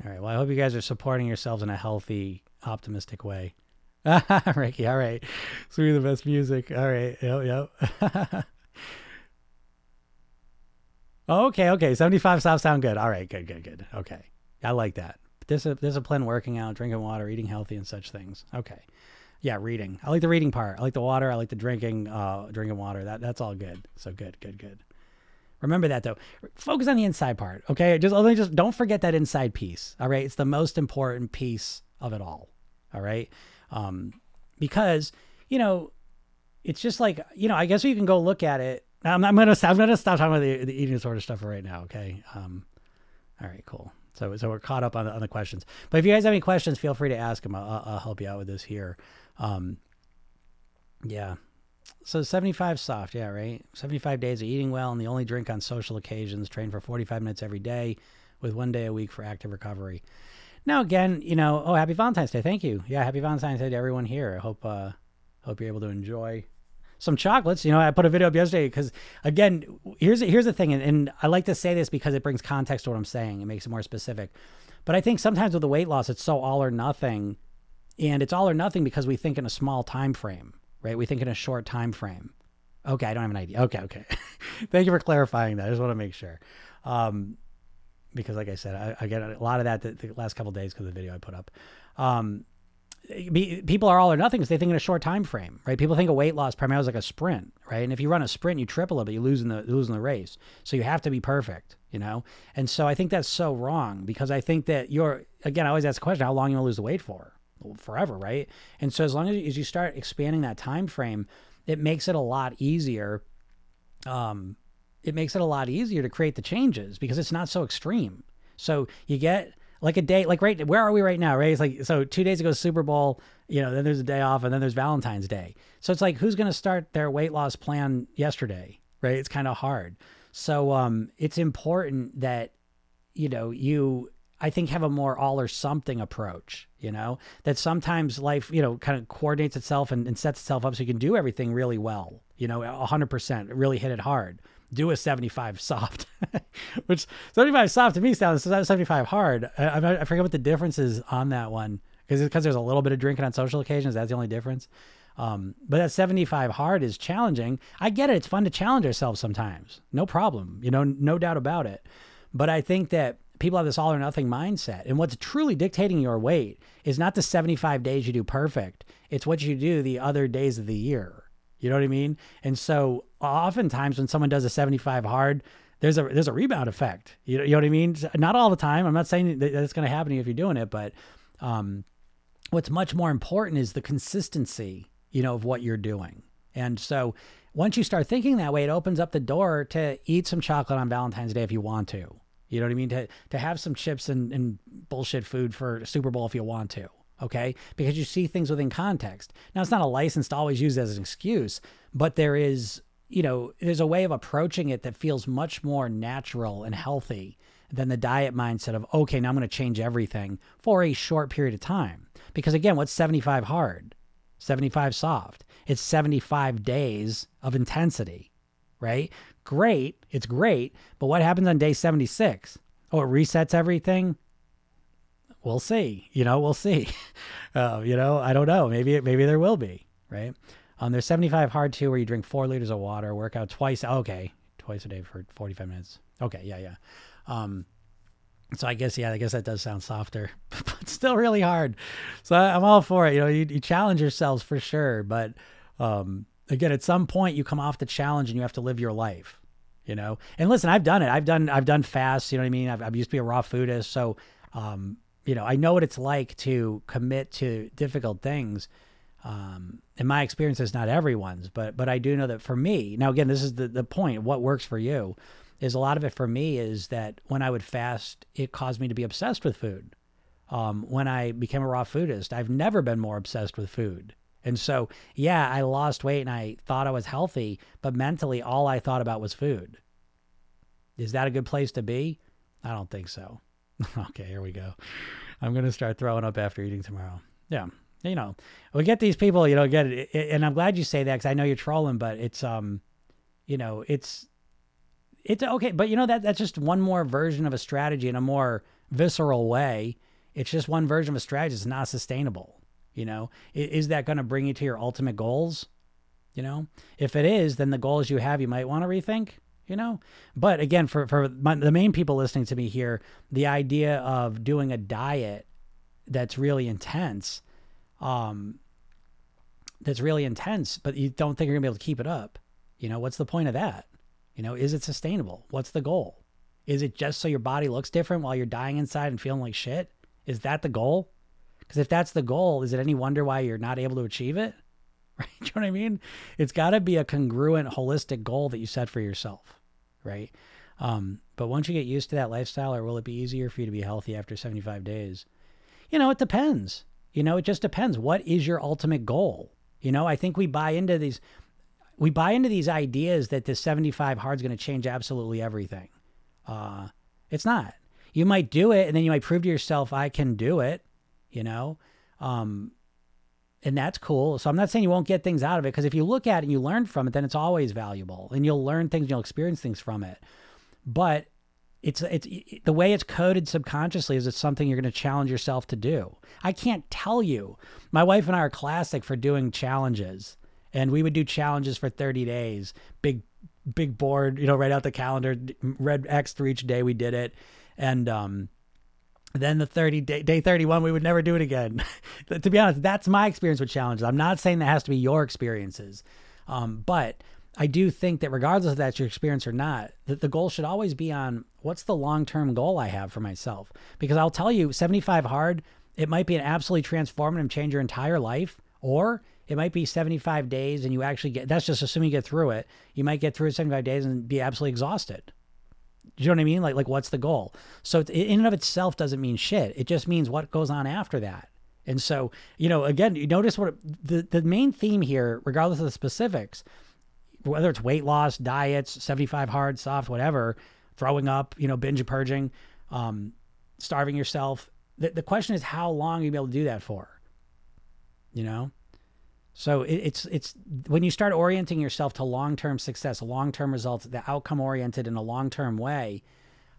all right. Well, I hope you guys are supporting yourselves in a healthy, optimistic way. Ricky, all right. So we the best music. All right. Yep, yep. okay, okay. 75 soft sound good. All right, good, good, good. Okay. I like that. Dis- discipline, working out, drinking water, eating healthy, and such things. Okay. Yeah, reading. I like the reading part. I like the water. I like the drinking, uh, drinking water. That that's all good. So good, good, good. Remember that though. Focus on the inside part. Okay. Just me just don't forget that inside piece. All right. It's the most important piece of it all. All right. Um, because you know, it's just like you know. I guess you can go look at it. I'm, I'm gonna I'm gonna stop talking about the, the eating disorder stuff for right now. Okay. Um, all right. Cool. So so we're caught up on the, on the questions. But if you guys have any questions, feel free to ask them. I'll, I'll help you out with this here. Um, yeah. So 75 soft, yeah, right? 75 days of eating well and the only drink on social occasions, train for 45 minutes every day with one day a week for active recovery. Now again, you know, oh, happy Valentine's Day. Thank you. Yeah, happy Valentine's Day to everyone here. I hope uh hope you're able to enjoy some chocolates. You know, I put a video up yesterday because again, here's here's the thing, and, and I like to say this because it brings context to what I'm saying. It makes it more specific. But I think sometimes with the weight loss, it's so all or nothing, and it's all or nothing because we think in a small time frame, right? We think in a short time frame. Okay, I don't have an idea. Okay, okay. Thank you for clarifying that. I just want to make sure. Um, because like I said, I, I get a lot of that the, the last couple days because of the video I put up. Um, be, people are all or nothing because they think in a short time frame, right? People think of weight loss primarily as like a sprint, right? And if you run a sprint, you trip a little bit, you lose in the losing the race. So you have to be perfect, you know. And so I think that's so wrong because I think that you're again. I always ask the question: How long you to lose the weight for? Forever, right? And so as long as, as you start expanding that time frame, it makes it a lot easier. Um, it makes it a lot easier to create the changes because it's not so extreme. So you get like a day like right where are we right now right? It's like so two days ago super bowl you know then there's a day off and then there's valentine's day. So it's like who's going to start their weight loss plan yesterday right? It's kind of hard. So um it's important that you know you i think have a more all or something approach you know? That sometimes life you know kind of coordinates itself and, and sets itself up so you can do everything really well you know 100% really hit it hard do a 75 soft, which 75 soft to me sounds 75 hard. I, I, forget what the difference is on that one because because there's a little bit of drinking on social occasions. That's the only difference. Um, but that 75 hard is challenging. I get it. It's fun to challenge ourselves sometimes. No problem. You know, no doubt about it. But I think that people have this all or nothing mindset. And what's truly dictating your weight is not the 75 days you do perfect, it's what you do the other days of the year. You know what I mean? And so oftentimes when someone does a 75 hard, there's a there's a rebound effect. You know, you know what I mean? Not all the time. I'm not saying that that's going to happen if you're doing it, but um, what's much more important is the consistency, you know, of what you're doing. And so once you start thinking that way, it opens up the door to eat some chocolate on Valentine's Day if you want to. You know what I mean? To to have some chips and, and bullshit food for Super Bowl if you want to okay? Because you see things within context. Now, it's not a license to always use as an excuse, but there is, you know, there's a way of approaching it that feels much more natural and healthy than the diet mindset of, okay, now I'm going to change everything for a short period of time. Because again, what's 75 hard? 75 soft. It's 75 days of intensity, right? Great. It's great. But what happens on day 76? Oh, it resets everything we'll see. You know, we'll see. Uh, you know, I don't know. Maybe maybe there will be. Right. Um, there's 75 hard too, where you drink four liters of water, work out twice. Okay, twice a day for 45 minutes. Okay, yeah, yeah. Um, so I guess yeah, I guess that does sound softer, but still really hard. So I, am all for it. You know, you, you challenge yourselves for sure, but um, again, at some point you come off the challenge and you have to live your life. You know, and listen, I've done it. I've done I've done fast. You know what I mean? I've, I've used to be a raw foodist, so um, you know, I know what it's like to commit to difficult things. Um, and my experience is not everyone's, but but I do know that for me, now again, this is the the point. What works for you is a lot of it for me is that when I would fast, it caused me to be obsessed with food. Um, when I became a raw foodist, I've never been more obsessed with food. And so, yeah, I lost weight and I thought I was healthy, but mentally, all I thought about was food. Is that a good place to be? I don't think so. okay, here we go. I'm gonna start throwing up after eating tomorrow. Yeah, you know, we get these people. You know, get it, and I'm glad you say that because I know you're trolling, but it's um, you know, it's it's okay, but you know that that's just one more version of a strategy in a more visceral way. It's just one version of a strategy. It's not sustainable. You know, is that going to bring you to your ultimate goals? You know, if it is, then the goals you have, you might want to rethink you know? But again for for my, the main people listening to me here the idea of doing a diet that's really intense um that's really intense but you don't think you're gonna be able to keep it up you know what's the point of that? You know is it sustainable? What's the goal? Is it just so your body looks different while you're dying inside and feeling like shit? Is that the goal? Because if that's the goal is it any wonder why you're not able to achieve it? Right? You know what i mean? It's got to be a congruent holistic goal that you set for yourself right? Um, but once you get used to that lifestyle, or will it be easier for you to be healthy after 75 days? You know, it depends. You know, it just depends. What is your ultimate goal? You know, I think we buy into these we buy into these ideas that this 75 hard is going to change absolutely everything. Uh, it's not. You might do it and then you might prove to yourself I can do it, you know. Um, and that's cool. So I'm not saying you won't get things out of it because if you look at it and you learn from it, then it's always valuable and you'll learn things, you'll experience things from it. But it's it's the way it's coded subconsciously is it's something you're going to challenge yourself to do. I can't tell you. My wife and I are classic for doing challenges, and we would do challenges for 30 days. Big big board, you know, right out the calendar, red X for each day we did it, and um, then the 30 day, day 31 we would never do it again. To be honest that's my experience with challenges. I'm not saying that has to be your experiences um, but i do think that regardless of that's your experience or not that the goal should always be on what's the long-term goal i have for myself. Because i'll tell you 75 hard it might be an absolutely transformative change your entire life or it might be 75 days and you actually get that's just assuming you get through it. You might get through 75 days and be absolutely exhausted do you know what I mean? Like, like what's the goal? So in and of itself doesn't mean shit. It just means what goes on after that. And so, you know, again, you notice what the the main theme here, regardless of the specifics, whether it's weight loss, diets, 75 hard, soft, whatever, throwing up, you know, binge purging, um, starving yourself. The, the question is how long you be able to do that for. You know? So it, it's it's when you start orienting yourself to long term success, long term results, the outcome oriented in a long term way.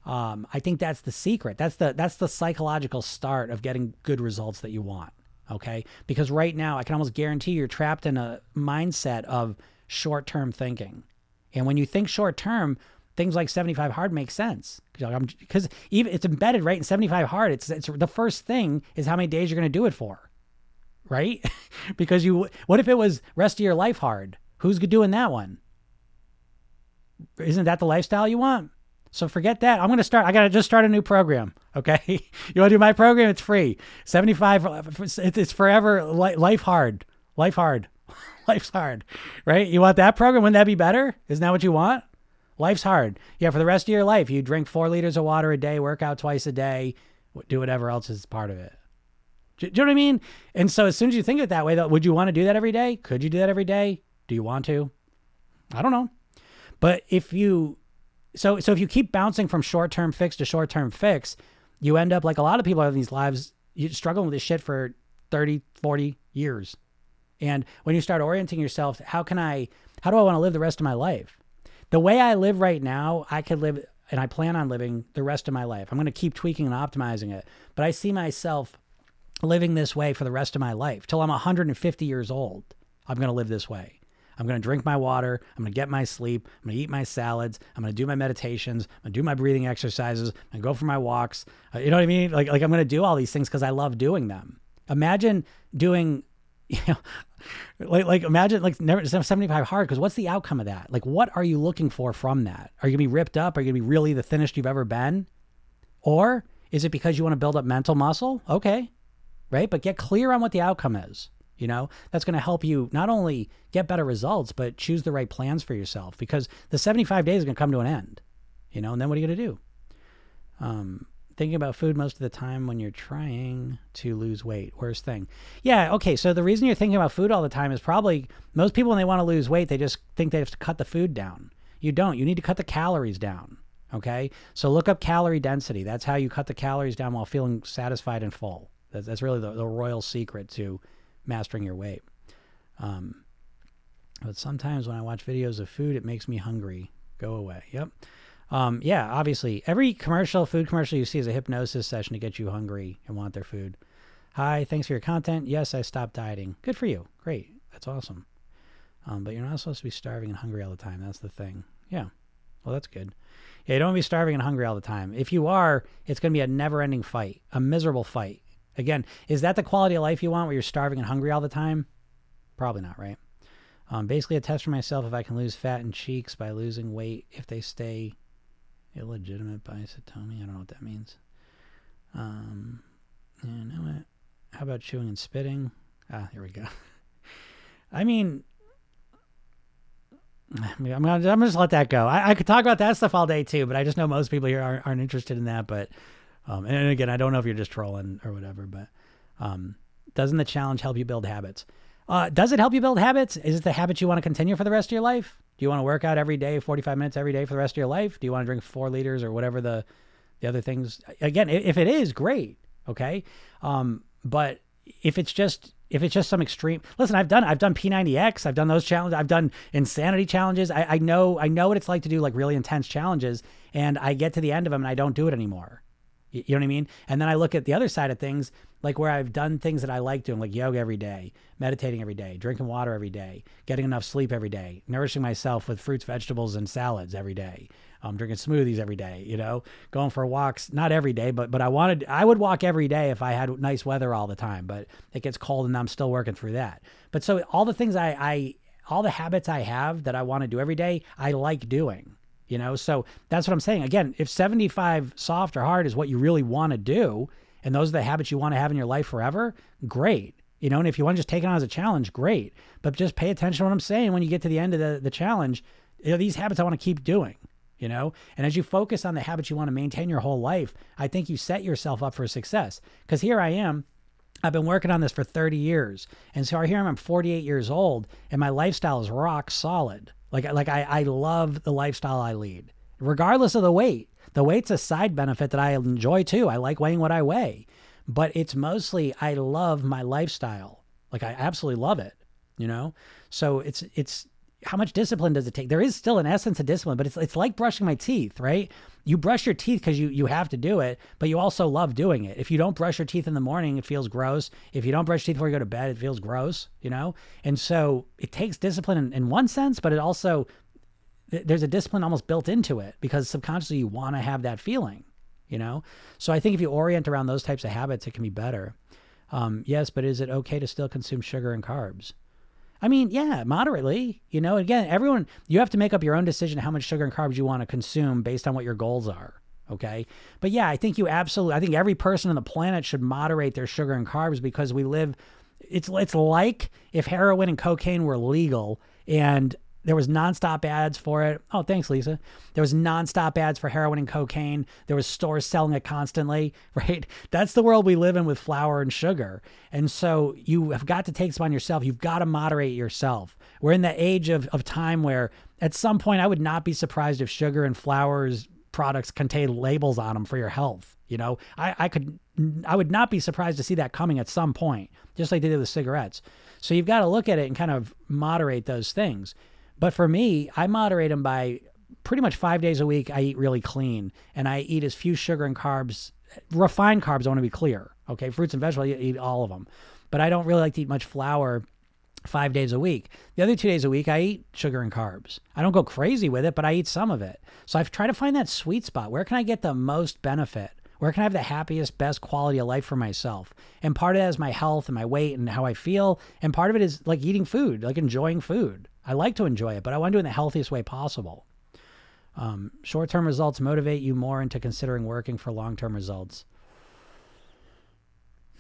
Um, I think that's the secret. That's the that's the psychological start of getting good results that you want. Okay, because right now I can almost guarantee you're trapped in a mindset of short term thinking, and when you think short term, things like 75 hard make sense because even it's embedded right in 75 hard. It's it's the first thing is how many days you're going to do it for right? because you, what if it was rest of your life hard? Who's doing that one? Isn't that the lifestyle you want? So forget that. I'm going to start. I got to just start a new program. Okay. you want to do my program? It's free. 75. It's forever life hard. Life hard. Life's hard. Right. You want that program? Wouldn't that be better? Isn't that what you want? Life's hard. Yeah. For the rest of your life, you drink four liters of water a day, work out twice a day, do whatever else is part of it. Do, you know what I mean? And so as soon as you think of it that way, though, would you want to do that every day? Could you do that every day? Do you want to? I don't know. But if you so so if you keep bouncing from short term fix to short term fix, you end up like a lot of people have these lives, you struggling with this shit for 30, 40 years. And when you start orienting yourself, how can I how do I want to live the rest of my life? The way I live right now, I could live and I plan on living the rest of my life. I'm going to keep tweaking and optimizing it. But I see myself living this way for the rest of my life till I'm 150 years old. I'm going to live this way. I'm going to drink my water. I'm going to get my sleep. I'm going to eat my salads. I'm going to do my meditations. I'm going to do my breathing exercises. I'm going to go for my walks. Uh, you know what I mean? Like, like I'm going to do all these things because I love doing them. Imagine doing, you know, like, like imagine like never 75 hard because what's the outcome of that? Like, what are you looking for from that? Are you going to be ripped up? Are you going to be really the thinnest you've ever been? Or is it because you want to build up mental muscle? Okay, right? But get clear on what the outcome is. You know, that's going to help you not only get better results, but choose the right plans for yourself because the 75 days is going to come to an end, you know, and then what are you going to do? Um, thinking about food most of the time when you're trying to lose weight. Worst thing. Yeah. Okay. So the reason you're thinking about food all the time is probably most people, when they want to lose weight, they just think they have to cut the food down. You don't. You need to cut the calories down. Okay. So look up calorie density. That's how you cut the calories down while feeling satisfied and full. That's, that's really the, the royal secret to mastering your weight. Um, but sometimes when I watch videos of food, it makes me hungry. Go away. Yep. Um, yeah, obviously, every commercial, food commercial you see is a hypnosis session to get you hungry and want their food. Hi, thanks for your content. Yes, I stopped dieting. Good for you. Great. That's awesome. Um, but you're not supposed to be starving and hungry all the time. That's the thing. Yeah. Well, that's good. Yeah, you don't be starving and hungry all the time. If you are, it's going to be a never ending fight, a miserable fight. Again, is that the quality of life you want where you're starving and hungry all the time? Probably not, right? Um, basically, a test for myself if I can lose fat and cheeks by losing weight if they stay illegitimate bisotomy. I don't know what that means. Um, you know what? How about chewing and spitting? Ah, here we go. I mean, I'm gonna, I'm gonna just let that go. I, I, could talk about that stuff all day too, but I just know most people here aren't, aren't interested in that. But um, and again, I don't know if you're just trolling or whatever, but um, doesn't the challenge help you build habits? Uh, does it help you build habits? Is it the habit you want to continue for the rest of your life? Do you want to work out every day, 45 minutes every day for the rest of your life? Do you want to drink four liters or whatever the the other things? Again, if it is, great. Okay. Um, but if it's just if it's just some extreme listen i've done i've done p90x i've done those challenges i've done insanity challenges I, I know i know what it's like to do like really intense challenges and i get to the end of them and i don't do it anymore You, know what I mean? And then I look at the other side of things, like where I've done things that I like doing, like yoga every day, meditating every day, drinking water every day, getting enough sleep every day, nourishing myself with fruits, vegetables, and salads every day, um, drinking smoothies every day, you know, going for walks, not every day, but, but I wanted, I would walk every day if I had nice weather all the time, but it gets cold and I'm still working through that. But so all the things I, I, all the habits I have that I want to do every day, I like doing you know? So that's what i'm saying. Again if 75 soft or hard is what you really want to do and those are the habits you want to have in your life forever great you know? And if you want to just take it on as a challenge great. But just pay attention to what i'm saying when you get to the end of the, the challenge you know, these habits i want to keep doing you know? And as you focus on the habits you want to maintain your whole life i think you set yourself up for success. Because here i am I've been working on this for 30 years. And so here I'm 48 years old and my lifestyle is rock solid. Like like I, I love the lifestyle I lead, regardless of the weight. The weight's a side benefit that I enjoy too. I like weighing what I weigh, but it's mostly I love my lifestyle. Like I absolutely love it, you know. So it's it's how much discipline does it take? There is still an essence of discipline, but it's it's like brushing my teeth, right? You brush your teeth because you you have to do it, but you also love doing it. If you don't brush your teeth in the morning, it feels gross. If you don't brush your teeth before you go to bed, it feels gross, you know. And so it takes discipline in, in one sense, but it also there's a discipline almost built into it because subconsciously you want to have that feeling, you know. So I think if you orient around those types of habits, it can be better. Um, yes, but is it okay to still consume sugar and carbs? I mean, yeah, moderately. You know, again, everyone, you have to make up your own decision how much sugar and carbs you want to consume based on what your goals are. Okay. But yeah, I think you absolutely, I think every person on the planet should moderate their sugar and carbs because we live, it's, it's like if heroin and cocaine were legal and there was nonstop ads for it. Oh, thanks, Lisa. There was nonstop ads for heroin and cocaine. There was stores selling it constantly, right? That's the world we live in with flour and sugar. And so you have got to take some on yourself. You've got to moderate yourself. We're in the age of, of time where at some point I would not be surprised if sugar and flours products contain labels on them for your health. You know, I, I could I would not be surprised to see that coming at some point, just like they did with cigarettes. So you've got to look at it and kind of moderate those things. But for me, I moderate them by pretty much five days a week. I eat really clean and I eat as few sugar and carbs, refined carbs. I want to be clear. Okay. Fruits and vegetables, I eat all of them. But I don't really like to eat much flour five days a week. The other two days a week, I eat sugar and carbs. I don't go crazy with it, but I eat some of it. So I've tried to find that sweet spot. Where can I get the most benefit? Where can I have the happiest, best quality of life for myself? And part of that is my health and my weight and how I feel. And part of it is like eating food, like enjoying food. I like to enjoy it, but I want to do it in the healthiest way possible. Um, Short term results motivate you more into considering working for long term results.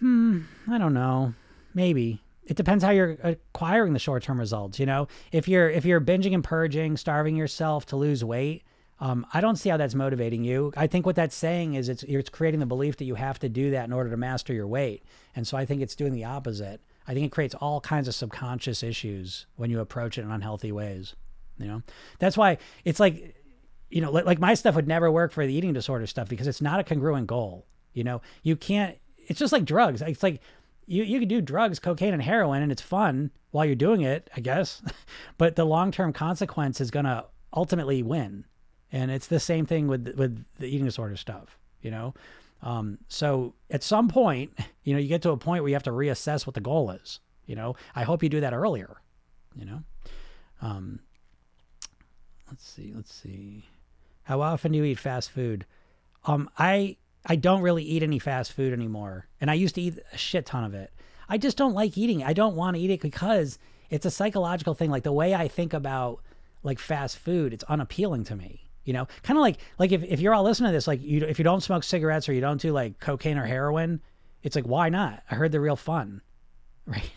Hmm, I don't know. Maybe. It depends how you're acquiring the short term results. You know, if you're if you're binging and purging, starving yourself to lose weight, um, I don't see how that's motivating you. I think what that's saying is it's it's creating the belief that you have to do that in order to master your weight, and so I think it's doing the opposite. I think it creates all kinds of subconscious issues when you approach it in unhealthy ways. You know, that's why it's like, you know, like, my stuff would never work for the eating disorder stuff because it's not a congruent goal. You know, you can't. It's just like drugs. It's like you you can do drugs, cocaine and heroin, and it's fun while you're doing it, I guess. but the long term consequence is gonna ultimately win, and it's the same thing with with the eating disorder stuff. You know, um, so at some point, you know, you get to a point where you have to reassess what the goal is. You know, I hope you do that earlier. You know, um, let's see, let's see. How often do you eat fast food? Um, I I don't really eat any fast food anymore, and I used to eat a shit ton of it. I just don't like eating. I don't want to eat it because it's a psychological thing. Like the way I think about like fast food, it's unappealing to me. You know, kind of like like if, if you're all listening to this, like you if you don't smoke cigarettes or you don't do like cocaine or heroin, it's like why not? I heard they're real fun, right?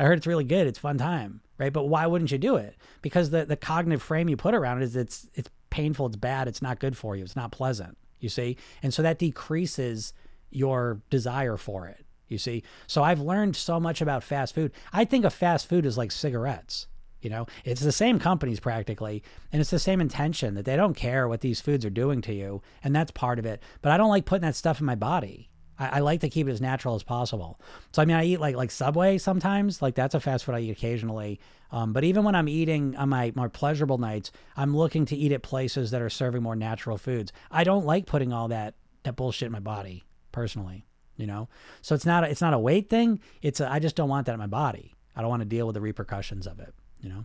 I heard it's really good. It's fun time, right? But why wouldn't you do it? Because the the cognitive frame you put around it is it's it's painful, it's bad, it's not good for you, it's not pleasant. You see, and so that decreases your desire for it. You see, so I've learned so much about fast food. I think of fast food as like cigarettes. You know, it's the same companies practically, and it's the same intention that they don't care what these foods are doing to you, and that's part of it. But I don't like putting that stuff in my body. I, I like to keep it as natural as possible. So I mean, I eat like like Subway sometimes, like that's a fast food I eat occasionally. Um, but even when I'm eating on my more pleasurable nights, I'm looking to eat at places that are serving more natural foods. I don't like putting all that that bullshit in my body personally, you know? So it's not a, it's not a weight thing. It's a, I just don't want that in my body. I don't want to deal with the repercussions of it, you know?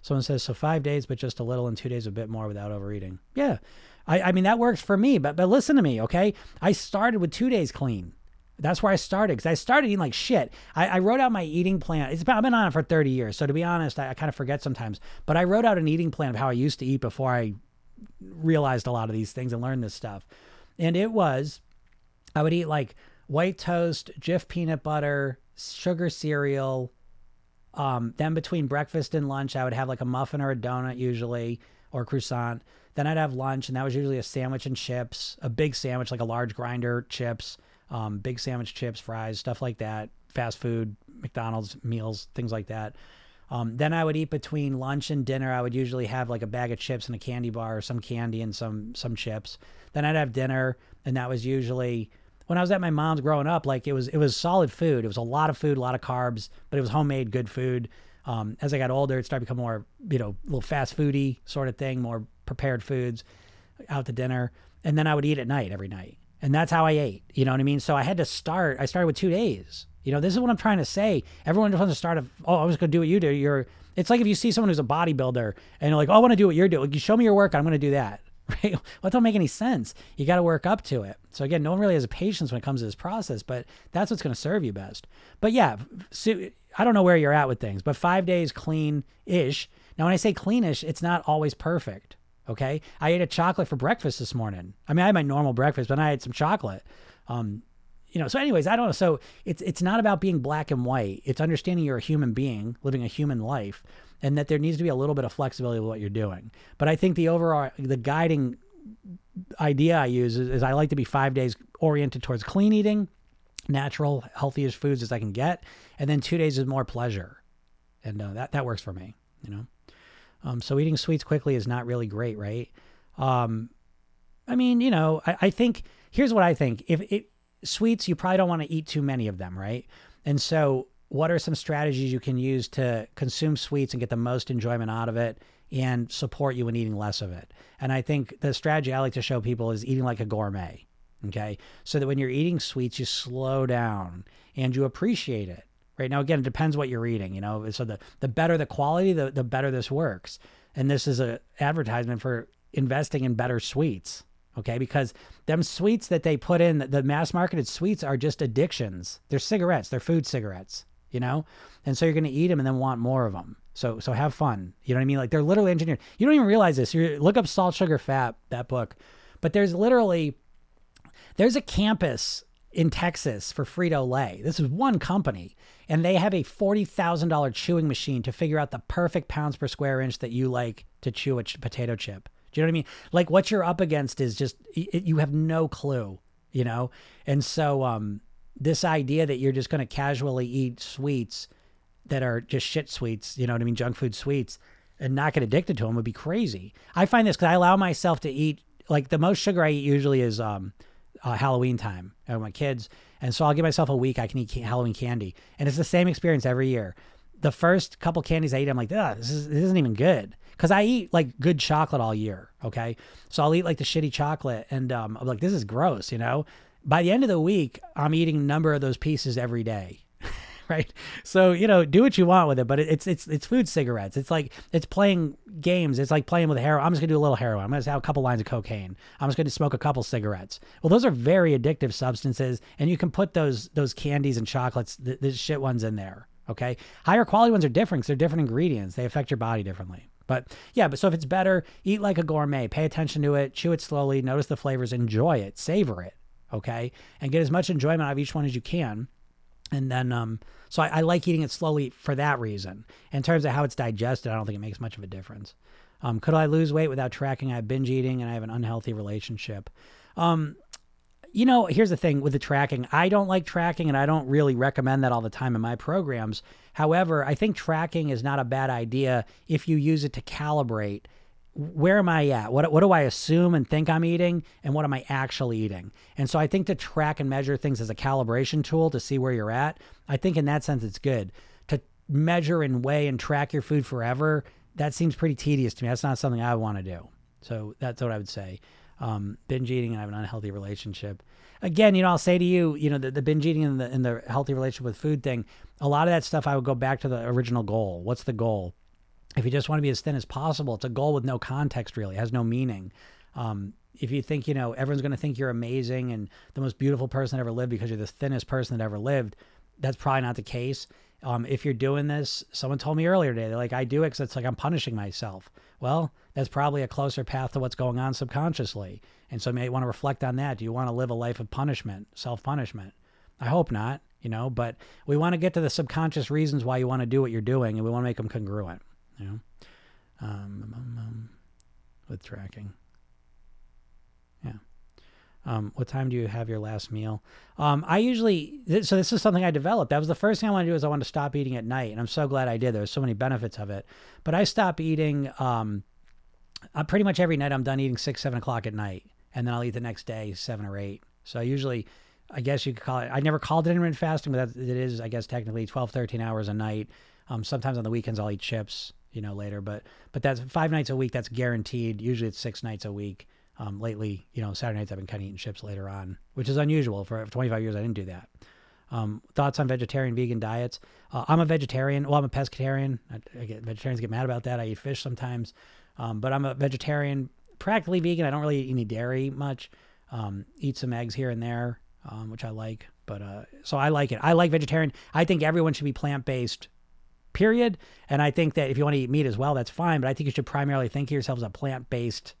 Someone says, so five days, but just a little, and two days a bit more without overeating. Yeah. I, I mean, that works for me, but, but listen to me, okay? I started with two days clean. That's where I started because I started eating like shit. I, I, wrote out my eating plan. It's been, I've been on it for 30 years. So to be honest, I, I kind of forget sometimes. But I wrote out an eating plan of how I used to eat before I realized a lot of these things and learned this stuff. And it was, I would eat like white toast, Jif peanut butter, sugar cereal. Um, then between breakfast and lunch, I would have like a muffin or a donut usually, or croissant. Then I'd have lunch, and that was usually a sandwich and chips, a big sandwich, like a large grinder chips um, big sandwich, chips, fries, stuff like that, fast food, McDonald's meals, things like that. Um, then I would eat between lunch and dinner. I would usually have like a bag of chips and a candy bar, or some candy and some some chips. Then I'd have dinner, and that was usually when I was at my mom's growing up. Like it was it was solid food. It was a lot of food, a lot of carbs, but it was homemade, good food. Um, as I got older, it started to become more you know a little fast foody sort of thing, more prepared foods out to dinner, and then I would eat at night every night. And that's how I ate. You know what I mean? So I had to start. I started with two days. You know, this is what I'm trying to say. Everyone just wants to start. A, oh, I was going to do what you do. You're. It's like if you see someone who's a bodybuilder and you're like, oh, I want to do what you're doing. You show me your work. I'm going to do that. Right? Well, that don't make any sense. You got to work up to it. So again, no one really has a patience when it comes to this process, but that's what's going to serve you best. But yeah, so I don't know where you're at with things, but five days clean ish. Now, when I say cleanish, it's not always perfect. Okay. I ate a chocolate for breakfast this morning. I mean, I had my normal breakfast, but I had some chocolate. Um, you know, so anyways, I don't know. So it's it's not about being black and white. It's understanding you're a human being living a human life and that there needs to be a little bit of flexibility with what you're doing. But I think the overall the guiding idea I use is, is I like to be five days oriented towards clean eating, natural, healthiest foods as I can get, and then two days is more pleasure, and uh, that that works for me. You know. Um, so eating sweets quickly is not really great, right? Um, I mean, you know, I, I think here's what I think: if it, sweets, you probably don't want to eat too many of them, right? And so, what are some strategies you can use to consume sweets and get the most enjoyment out of it? and support you in eating less of it. And I think the strategy I like to show people is eating like a gourmet. Okay. So that when you're eating sweets, you slow down and you appreciate it right now again it depends what you're eating you know so the the better the quality the, the better this works and this is a advertisement for investing in better sweets okay because them sweets that they put in the mass marketed sweets are just addictions they're cigarettes they're food cigarettes you know and so you're going to eat them and then want more of them so so have fun you know what i mean like they're literally engineered you don't even realize this you look up salt sugar fat that book but there's literally there's a campus in Texas for Frito Lay. This is one company, and they have a $40,000 chewing machine to figure out the perfect pounds per square inch that you like to chew a ch- potato chip. Do you know what I mean? Like what you're up against is just, it, you have no clue, you know? And so, um, this idea that you're just going to casually eat sweets that are just shit sweets, you know what I mean? Junk food sweets and not get addicted to them would be crazy. I find this because I allow myself to eat, like the most sugar I eat usually is, um, uh, Halloween time with my kids. And so I'll give myself a week I can eat Halloween candy. And it's the same experience every year. The first couple candies I eat, I'm like, this, is, this isn't even good. Because I eat like good chocolate all year. Okay. So I'll eat like the shitty chocolate. And um, I'm like, this is gross, you know? By the end of the week, I'm eating a number of those pieces every day. right? So you know, do what you want with it, but it's it's it's food cigarettes. It's like it's playing games. It's like playing with heroin. I'm just gonna do a little heroin. I'm gonna have a couple lines of cocaine. I'm just gonna smoke a couple cigarettes. Well, those are very addictive substances, and you can put those those candies and chocolates, the, the shit ones in there. Okay, higher quality ones are different because they're different ingredients. They affect your body differently. But yeah, but so if it's better, eat like a gourmet. Pay attention to it. Chew it slowly. Notice the flavors. Enjoy it. Savor it. Okay, and get as much enjoyment out of each one as you can and then, um, so I, I, like eating it slowly for that reason. In terms of how it's digested, I don't think it makes much of a difference. Um, could I lose weight without tracking? I have binge eating and I have an unhealthy relationship. Um, you know, here's the thing with the tracking. I don't like tracking and I don't really recommend that all the time in my programs. However, I think tracking is not a bad idea if you use it to calibrate where am I at? What, what do I assume and think I'm eating? And what am I actually eating? And so I think to track and measure things as a calibration tool to see where you're at, I think in that sense it's good. To measure and weigh and track your food forever, that seems pretty tedious to me. That's not something I want to do. So that's what I would say. um, binge eating and I have an unhealthy relationship. Again, you know, I'll say to you, you know, the, the binge eating and the, and the healthy relationship with food thing, a lot of that stuff, I would go back to the original goal. What's the goal? If you just want to be as thin as possible, it's a goal with no context, really, it has no meaning. Um, if you think, you know, everyone's going to think you're amazing and the most beautiful person that ever lived because you're the thinnest person that ever lived, that's probably not the case. Um, if you're doing this, someone told me earlier today, they're like, I do it because it's like I'm punishing myself. Well, that's probably a closer path to what's going on subconsciously. And so you may want to reflect on that. Do you want to live a life of punishment, self punishment? I hope not, you know, but we want to get to the subconscious reasons why you want to do what you're doing and we want to make them congruent, you know, um, um, um with tracking. Yeah. Um, what time do you have your last meal? Um, I usually, so this is something I developed. That was the first thing I wanted to do is I wanted to stop eating at night. And I'm so glad I did. There's so many benefits of it. But I stop eating um, uh, pretty much every night. I'm done eating six, seven o'clock at night. And then I'll eat the next day, seven or eight. So I usually, I guess you could call it, I never called it intermittent fasting, but that, it is, I guess, technically 12, 13 hours a night. Um, sometimes on the weekends I'll eat chips, you know, later. But, but that's five nights a week. That's guaranteed. Usually it's six nights a week. Um, lately, you know, Saturday nights I've been kind of eating chips later on, which is unusual. For 25 years, I didn't do that. Um, thoughts on vegetarian, vegan diets? Uh, I'm a vegetarian. Well, I'm a pescatarian. I, I get, vegetarians get mad about that. I eat fish sometimes, um, but I'm a vegetarian, practically vegan. I don't really eat any dairy much. Um, eat some eggs here and there, um, which I like. But uh, so I like it. I like vegetarian. I think everyone should be plant based period. And I think that if you want to eat meat as well, that's fine. But I think you should primarily think of yourself as a plant based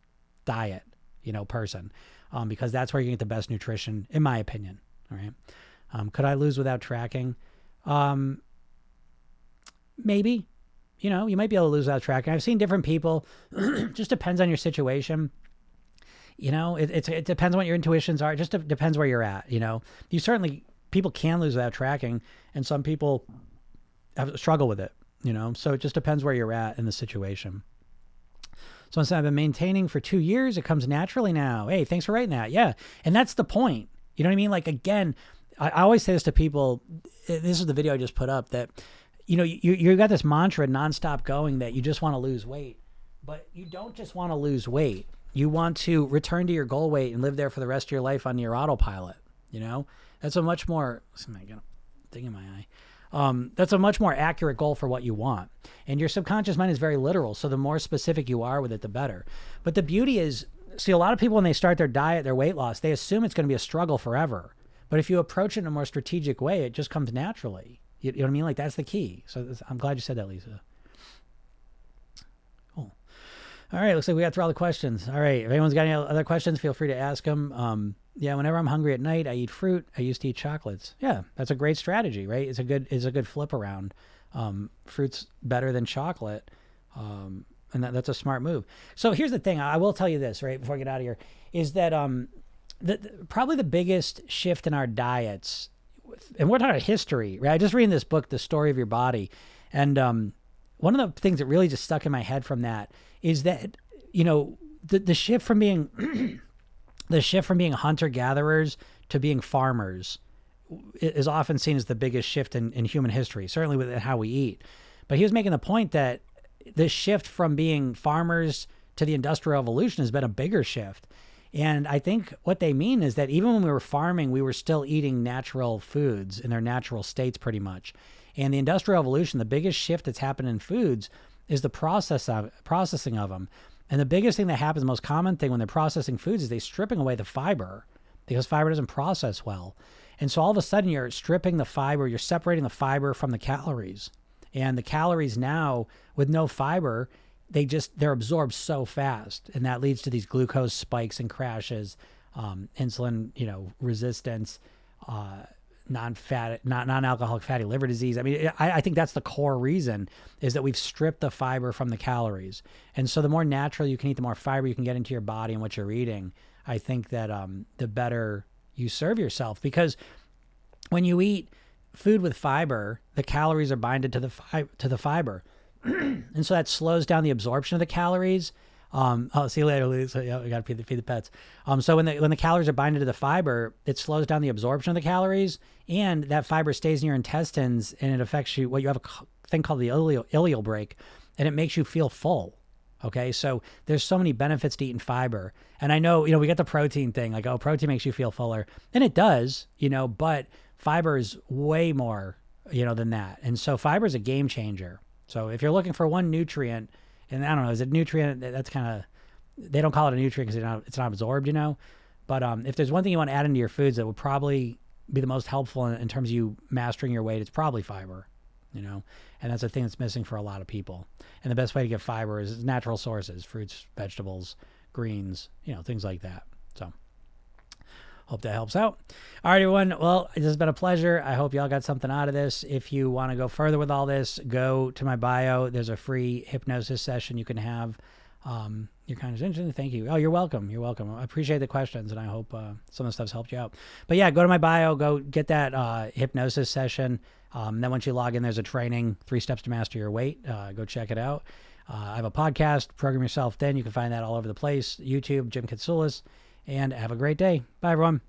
diet you know, person, um, because that's where you get the best nutrition, in my opinion. All right. Um, could I lose without tracking? Um, maybe. You know, you might be able to lose without tracking. I've seen different people. just depends on your situation. You know, it, it depends on what your intuitions are. It just depends where you're at. You know, you certainly people can lose without tracking, and some people have struggle with it. You know, so it just depends where you're at in the situation. So instead, I've been maintaining for two years. It comes naturally now. Hey, thanks for writing that. Yeah. And that's the point. You know what I mean? Like, again, I, I always say this to people. Eh, this is the video I just put up that, you know, you, you got this mantra nonstop going that you just want to lose weight, but you don't just want to lose weight. You want to return to your goal weight and live there for the rest of your life on your autopilot. You know, that's a much more, thing in my eye um, that's a much more accurate goal for what you want. And your subconscious mind is very literal. So the more specific you are with it, the better. But the beauty is, see, a lot of people, when they start their diet, their weight loss, they assume it's going to be a struggle forever. But if you approach it in a more strategic way, it just comes naturally. You, you know what I mean? Like that's the key. So I'm glad you said that, Lisa. Cool. All right. Looks like we got through all the questions. All right. If anyone's got any other questions, feel free to ask them. Um, yeah, whenever I'm hungry at night, I eat fruit. I used to eat chocolates. Yeah, that's a great strategy, right? It's a good it's a good flip around. Um, fruit's better than chocolate, um, and that, that's a smart move. So here's the thing: I will tell you this right before I get out of here is that um, the, the, probably the biggest shift in our diets, and we're talking history, right? I just reading this book, The Story of Your Body, and um, one of the things that really just stuck in my head from that is that you know the the shift from being the shift from being hunter gatherers to being farmers is often seen as the biggest shift in, in human history, certainly with how we eat. But he was making the point that this shift from being farmers to the industrial revolution has been a bigger shift. And I think what they mean is that even when we were farming, we were still eating natural foods in their natural states pretty much. And the industrial revolution, the biggest shift that's happened in foods is the process of processing of them. And the biggest thing that happens, the most common thing when they're processing foods is they're stripping away the fiber because fiber doesn't process well. And so all of a sudden you're stripping the fiber, you're separating the fiber from the calories. And the calories now with no fiber, they just they're absorbed so fast. And that leads to these glucose spikes and crashes, um, insulin, you know, resistance, uh, non-fat, not non-alcoholic fatty liver disease. I mean, I, I, think that's the core reason is that we've stripped the fiber from the calories, and so the more natural you can eat, the more fiber you can get into your body and what you're eating. I think that um, the better you serve yourself because when you eat food with fiber, the calories are binded to the fi- to the fiber, and so that slows down the absorption of the calories um, oh, see you later, Lou. So yeah, we got to feed the, feed the pets. Um, so when the when the calories are binded to the fiber, it slows down the absorption of the calories, and that fiber stays in your intestines, and it affects you. What well, you have a thing called the ileal, ileal brake, and it makes you feel full. Okay, so there's so many benefits to eating fiber. And I know, you know, we got the protein thing, like, oh, protein makes you feel fuller. And it does, you know, but fiber is way more, you know, than that. And so fiber is a game changer. So if you're looking for one nutrient, and I don't know, is it nutrient? That's kind of, they don't call it a nutrient because it's not, absorbed, you know. But um, if there's one thing you want to add into your foods that would probably be the most helpful in, in terms of you mastering your weight, it's probably fiber you know and that's a thing that's missing for a lot of people and the best way to get fiber is natural sources fruits vegetables greens you know things like that so hope that helps out all right everyone well this has been a pleasure i hope y'all got something out of this if you want to go further with all this go to my bio there's a free hypnosis session you can have um, you're kind of interested. Thank you. Oh, you're welcome. You're welcome. I appreciate the questions, and I hope uh, some of the stuff's helped you out. But yeah, go to my bio, go get that uh, hypnosis session. Um, then once you log in, there's a training, three steps to master your weight. Uh, go check it out. Uh, I have a podcast, Program Yourself Thin You can find that all over the place. YouTube, Jim Katsoulis. And have a great day. Bye, everyone.